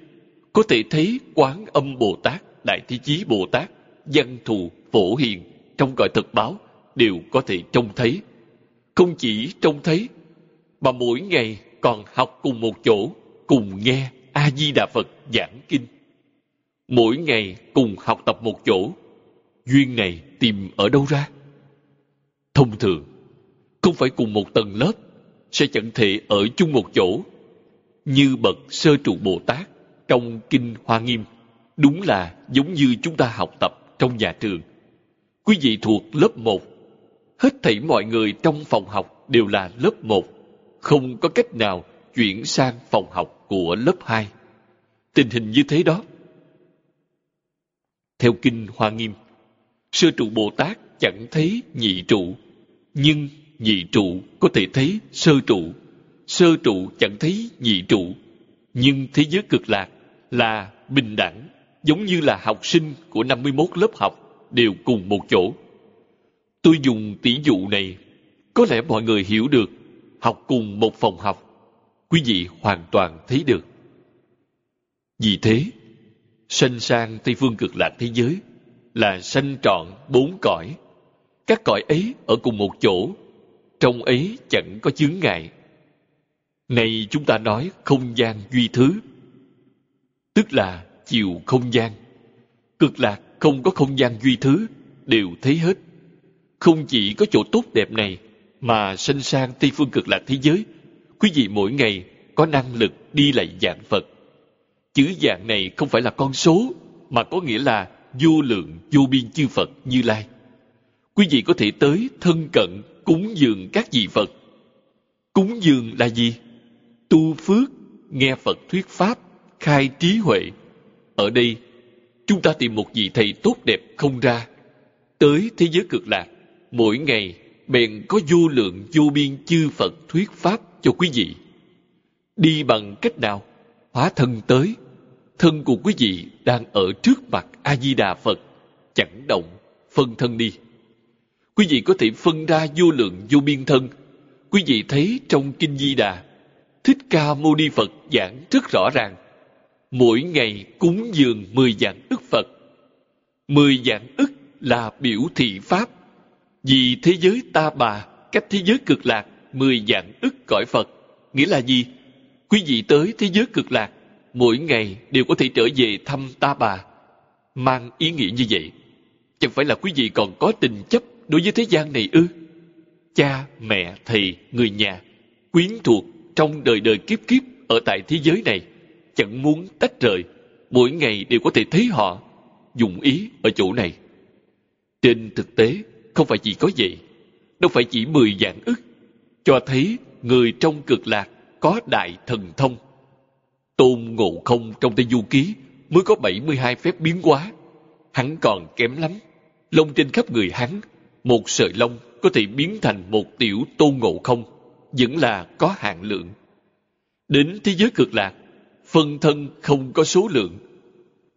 có thể thấy quán âm Bồ Tát, Đại Thế Chí Bồ Tát văn thù, phổ hiền trong cõi thực báo đều có thể trông thấy. Không chỉ trông thấy, mà mỗi ngày còn học cùng một chỗ, cùng nghe A-di-đà Phật giảng kinh. Mỗi ngày cùng học tập một chỗ, duyên này tìm ở đâu ra? Thông thường, không phải cùng một tầng lớp, sẽ chẳng thể ở chung một chỗ. Như bậc sơ trụ Bồ Tát trong Kinh Hoa Nghiêm, đúng là giống như chúng ta học tập trong nhà trường. Quý vị thuộc lớp 1, hết thảy mọi người trong phòng học đều là lớp 1, không có cách nào chuyển sang phòng học của lớp 2. Tình hình như thế đó. Theo Kinh Hoa Nghiêm, Sơ trụ Bồ Tát chẳng thấy nhị trụ, nhưng nhị trụ có thể thấy sơ trụ. Sơ trụ chẳng thấy nhị trụ, nhưng thế giới cực lạc là bình đẳng, giống như là học sinh của 51 lớp học đều cùng một chỗ. Tôi dùng tỷ dụ này, có lẽ mọi người hiểu được, học cùng một phòng học, quý vị hoàn toàn thấy được. Vì thế, sanh sang Tây Phương cực lạc thế giới là sanh trọn bốn cõi. Các cõi ấy ở cùng một chỗ, trong ấy chẳng có chướng ngại. Này chúng ta nói không gian duy thứ, tức là chiều không gian. Cực lạc không có không gian duy thứ, đều thấy hết. Không chỉ có chỗ tốt đẹp này, mà sanh sang Tây Phương cực lạc thế giới, quý vị mỗi ngày có năng lực đi lại dạng Phật. Chữ dạng này không phải là con số, mà có nghĩa là vô lượng vô biên chư Phật Như Lai. Quý vị có thể tới thân cận cúng dường các vị Phật. Cúng dường là gì? Tu phước, nghe Phật thuyết pháp, khai trí huệ. Ở đây, chúng ta tìm một vị thầy tốt đẹp không ra. Tới thế giới cực lạc, mỗi ngày bèn có vô lượng vô biên chư Phật thuyết pháp cho quý vị. Đi bằng cách nào? Hóa thân tới. Thân của quý vị đang ở trước mặt A-di-đà Phật. Chẳng động, phân thân đi. Quý vị có thể phân ra vô lượng vô biên thân. Quý vị thấy trong Kinh Di Đà, Thích Ca Mâu Ni Phật giảng rất rõ ràng. Mỗi ngày cúng dường mười dạng ức Phật. Mười dạng ức là biểu thị Pháp. Vì thế giới ta bà, cách thế giới cực lạc, mười dạng ức cõi Phật. Nghĩa là gì? Quý vị tới thế giới cực lạc, mỗi ngày đều có thể trở về thăm ta bà. Mang ý nghĩa như vậy. Chẳng phải là quý vị còn có tình chấp đối với thế gian này ư? Cha, mẹ, thầy, người nhà, quyến thuộc trong đời đời kiếp kiếp ở tại thế giới này, chẳng muốn tách rời, mỗi ngày đều có thể thấy họ, dùng ý ở chỗ này. Trên thực tế, không phải chỉ có vậy, đâu phải chỉ mười dạng ức, cho thấy người trong cực lạc có đại thần thông. Tôn Ngộ Không trong Tây Du Ký mới có 72 phép biến hóa. Hắn còn kém lắm. Lông trên khắp người hắn một sợi lông có thể biến thành một tiểu tôn ngộ không, vẫn là có hạn lượng. Đến thế giới cực lạc, phân thân không có số lượng.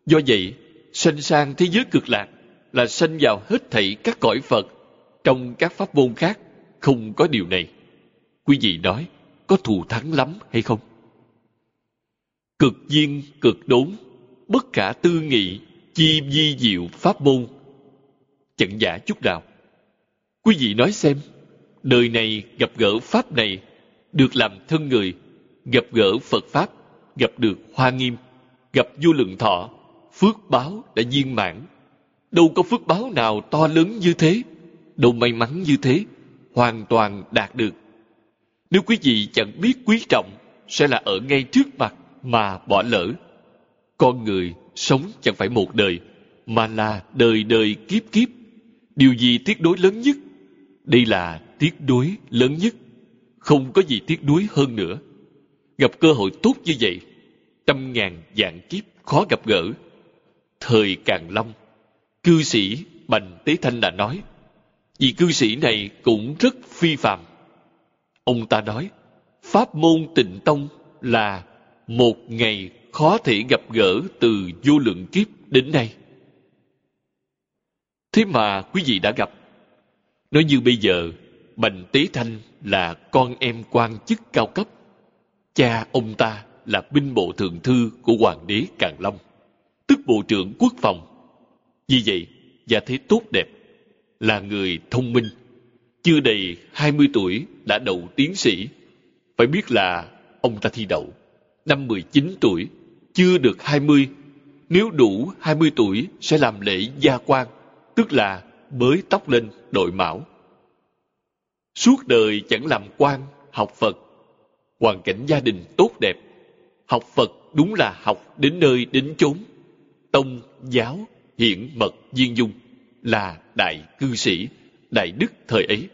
Do vậy, sanh sang thế giới cực lạc là sanh vào hết thảy các cõi Phật. Trong các pháp môn khác, không có điều này. Quý vị nói, có thù thắng lắm hay không? Cực duyên, cực đốn, bất khả tư nghị, chi di diệu pháp môn. Chẳng giả chút nào. Quý vị nói xem, đời này gặp gỡ Pháp này, được làm thân người, gặp gỡ Phật Pháp, gặp được Hoa Nghiêm, gặp vô lượng thọ, phước báo đã viên mãn. Đâu có phước báo nào to lớn như thế, đâu may mắn như thế, hoàn toàn đạt được. Nếu quý vị chẳng biết quý trọng, sẽ là ở ngay trước mặt mà bỏ lỡ. Con người sống chẳng phải một đời, mà là đời đời kiếp kiếp. Điều gì tiếc đối lớn nhất đây là tiếc đối lớn nhất. Không có gì tiếc đuối hơn nữa. Gặp cơ hội tốt như vậy, trăm ngàn dạng kiếp khó gặp gỡ. Thời Càng Long, cư sĩ Bành Tế Thanh đã nói, vì cư sĩ này cũng rất phi phàm. Ông ta nói, Pháp môn tịnh tông là một ngày khó thể gặp gỡ từ vô lượng kiếp đến nay. Thế mà quý vị đã gặp Nói như bây giờ, Bành Tế Thanh là con em quan chức cao cấp. Cha ông ta là binh bộ thượng thư của Hoàng đế Càn Long, tức Bộ trưởng Quốc phòng. Vì vậy, gia thế tốt đẹp, là người thông minh. Chưa đầy 20 tuổi đã đậu tiến sĩ. Phải biết là ông ta thi đậu. Năm 19 tuổi, chưa được 20. Nếu đủ 20 tuổi sẽ làm lễ gia quan, tức là bới tóc lên đội mão. Suốt đời chẳng làm quan, học Phật. Hoàn cảnh gia đình tốt đẹp. Học Phật đúng là học đến nơi đến chốn. Tông, giáo, hiển mật, viên dung là đại cư sĩ, đại đức thời ấy.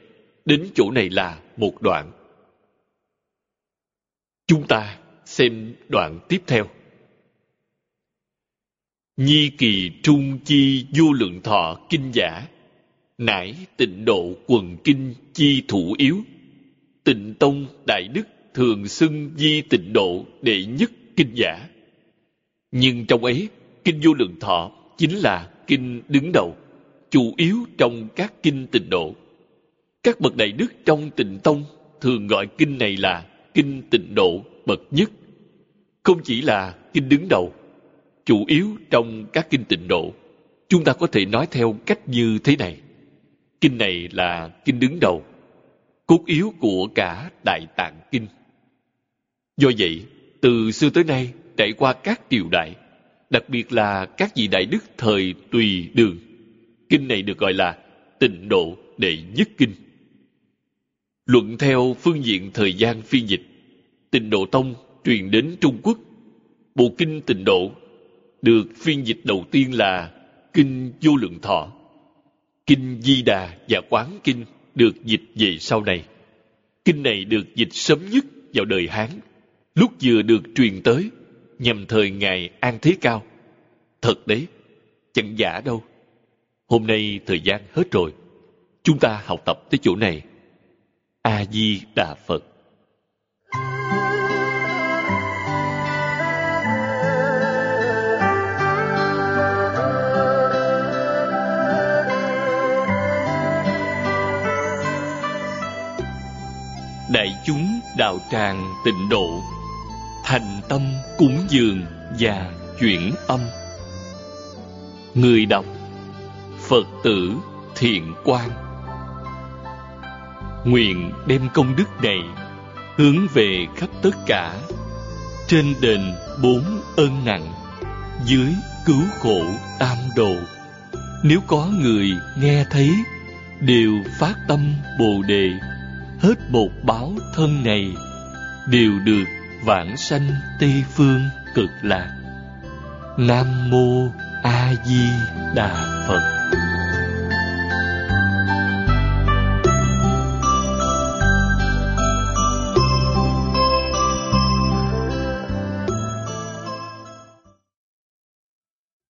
Đến chỗ này là một đoạn. Chúng ta xem đoạn tiếp theo. Nhi kỳ trung chi vô lượng thọ kinh giả, nải tịnh độ quần kinh chi thủ yếu, tịnh tông đại đức thường xưng di tịnh độ đệ nhất kinh giả nhưng trong ấy, kinh vô lượng thọ chính là kinh đứng đầu, chủ yếu trong các kinh tịnh độ các bậc đại đức trong tịnh tông thường gọi kinh này là kinh tịnh độ bậc nhất không chỉ là kinh đứng đầu chủ yếu trong các kinh tịnh độ chúng ta có thể nói theo cách như thế này Kinh này là kinh đứng đầu, cốt yếu của cả Đại Tạng Kinh. Do vậy, từ xưa tới nay trải qua các triều đại, đặc biệt là các vị đại đức thời tùy đường, kinh này được gọi là tịnh độ đệ nhất kinh. Luận theo phương diện thời gian phiên dịch, tịnh độ tông truyền đến Trung Quốc. Bộ kinh tịnh độ được phiên dịch đầu tiên là Kinh Vô Lượng Thọ Kinh Di Đà và Quán Kinh được dịch về sau này. Kinh này được dịch sớm nhất vào đời Hán, lúc vừa được truyền tới, nhằm thời Ngài An Thế Cao. Thật đấy, chẳng giả đâu. Hôm nay thời gian hết rồi. Chúng ta học tập tới chỗ này. A-di-đà Phật. đại chúng đạo tràng tịnh độ, thành tâm cúng dường và chuyển âm người đọc phật tử thiện quan nguyện đem công đức này hướng về khắp tất cả trên đền bốn ơn nặng dưới cứu khổ tam độ. Nếu có người nghe thấy, đều phát tâm bồ đề, hết một báo thân này, đều được vãng sanh tây phương cực lạc. Nam mô a di đà phật.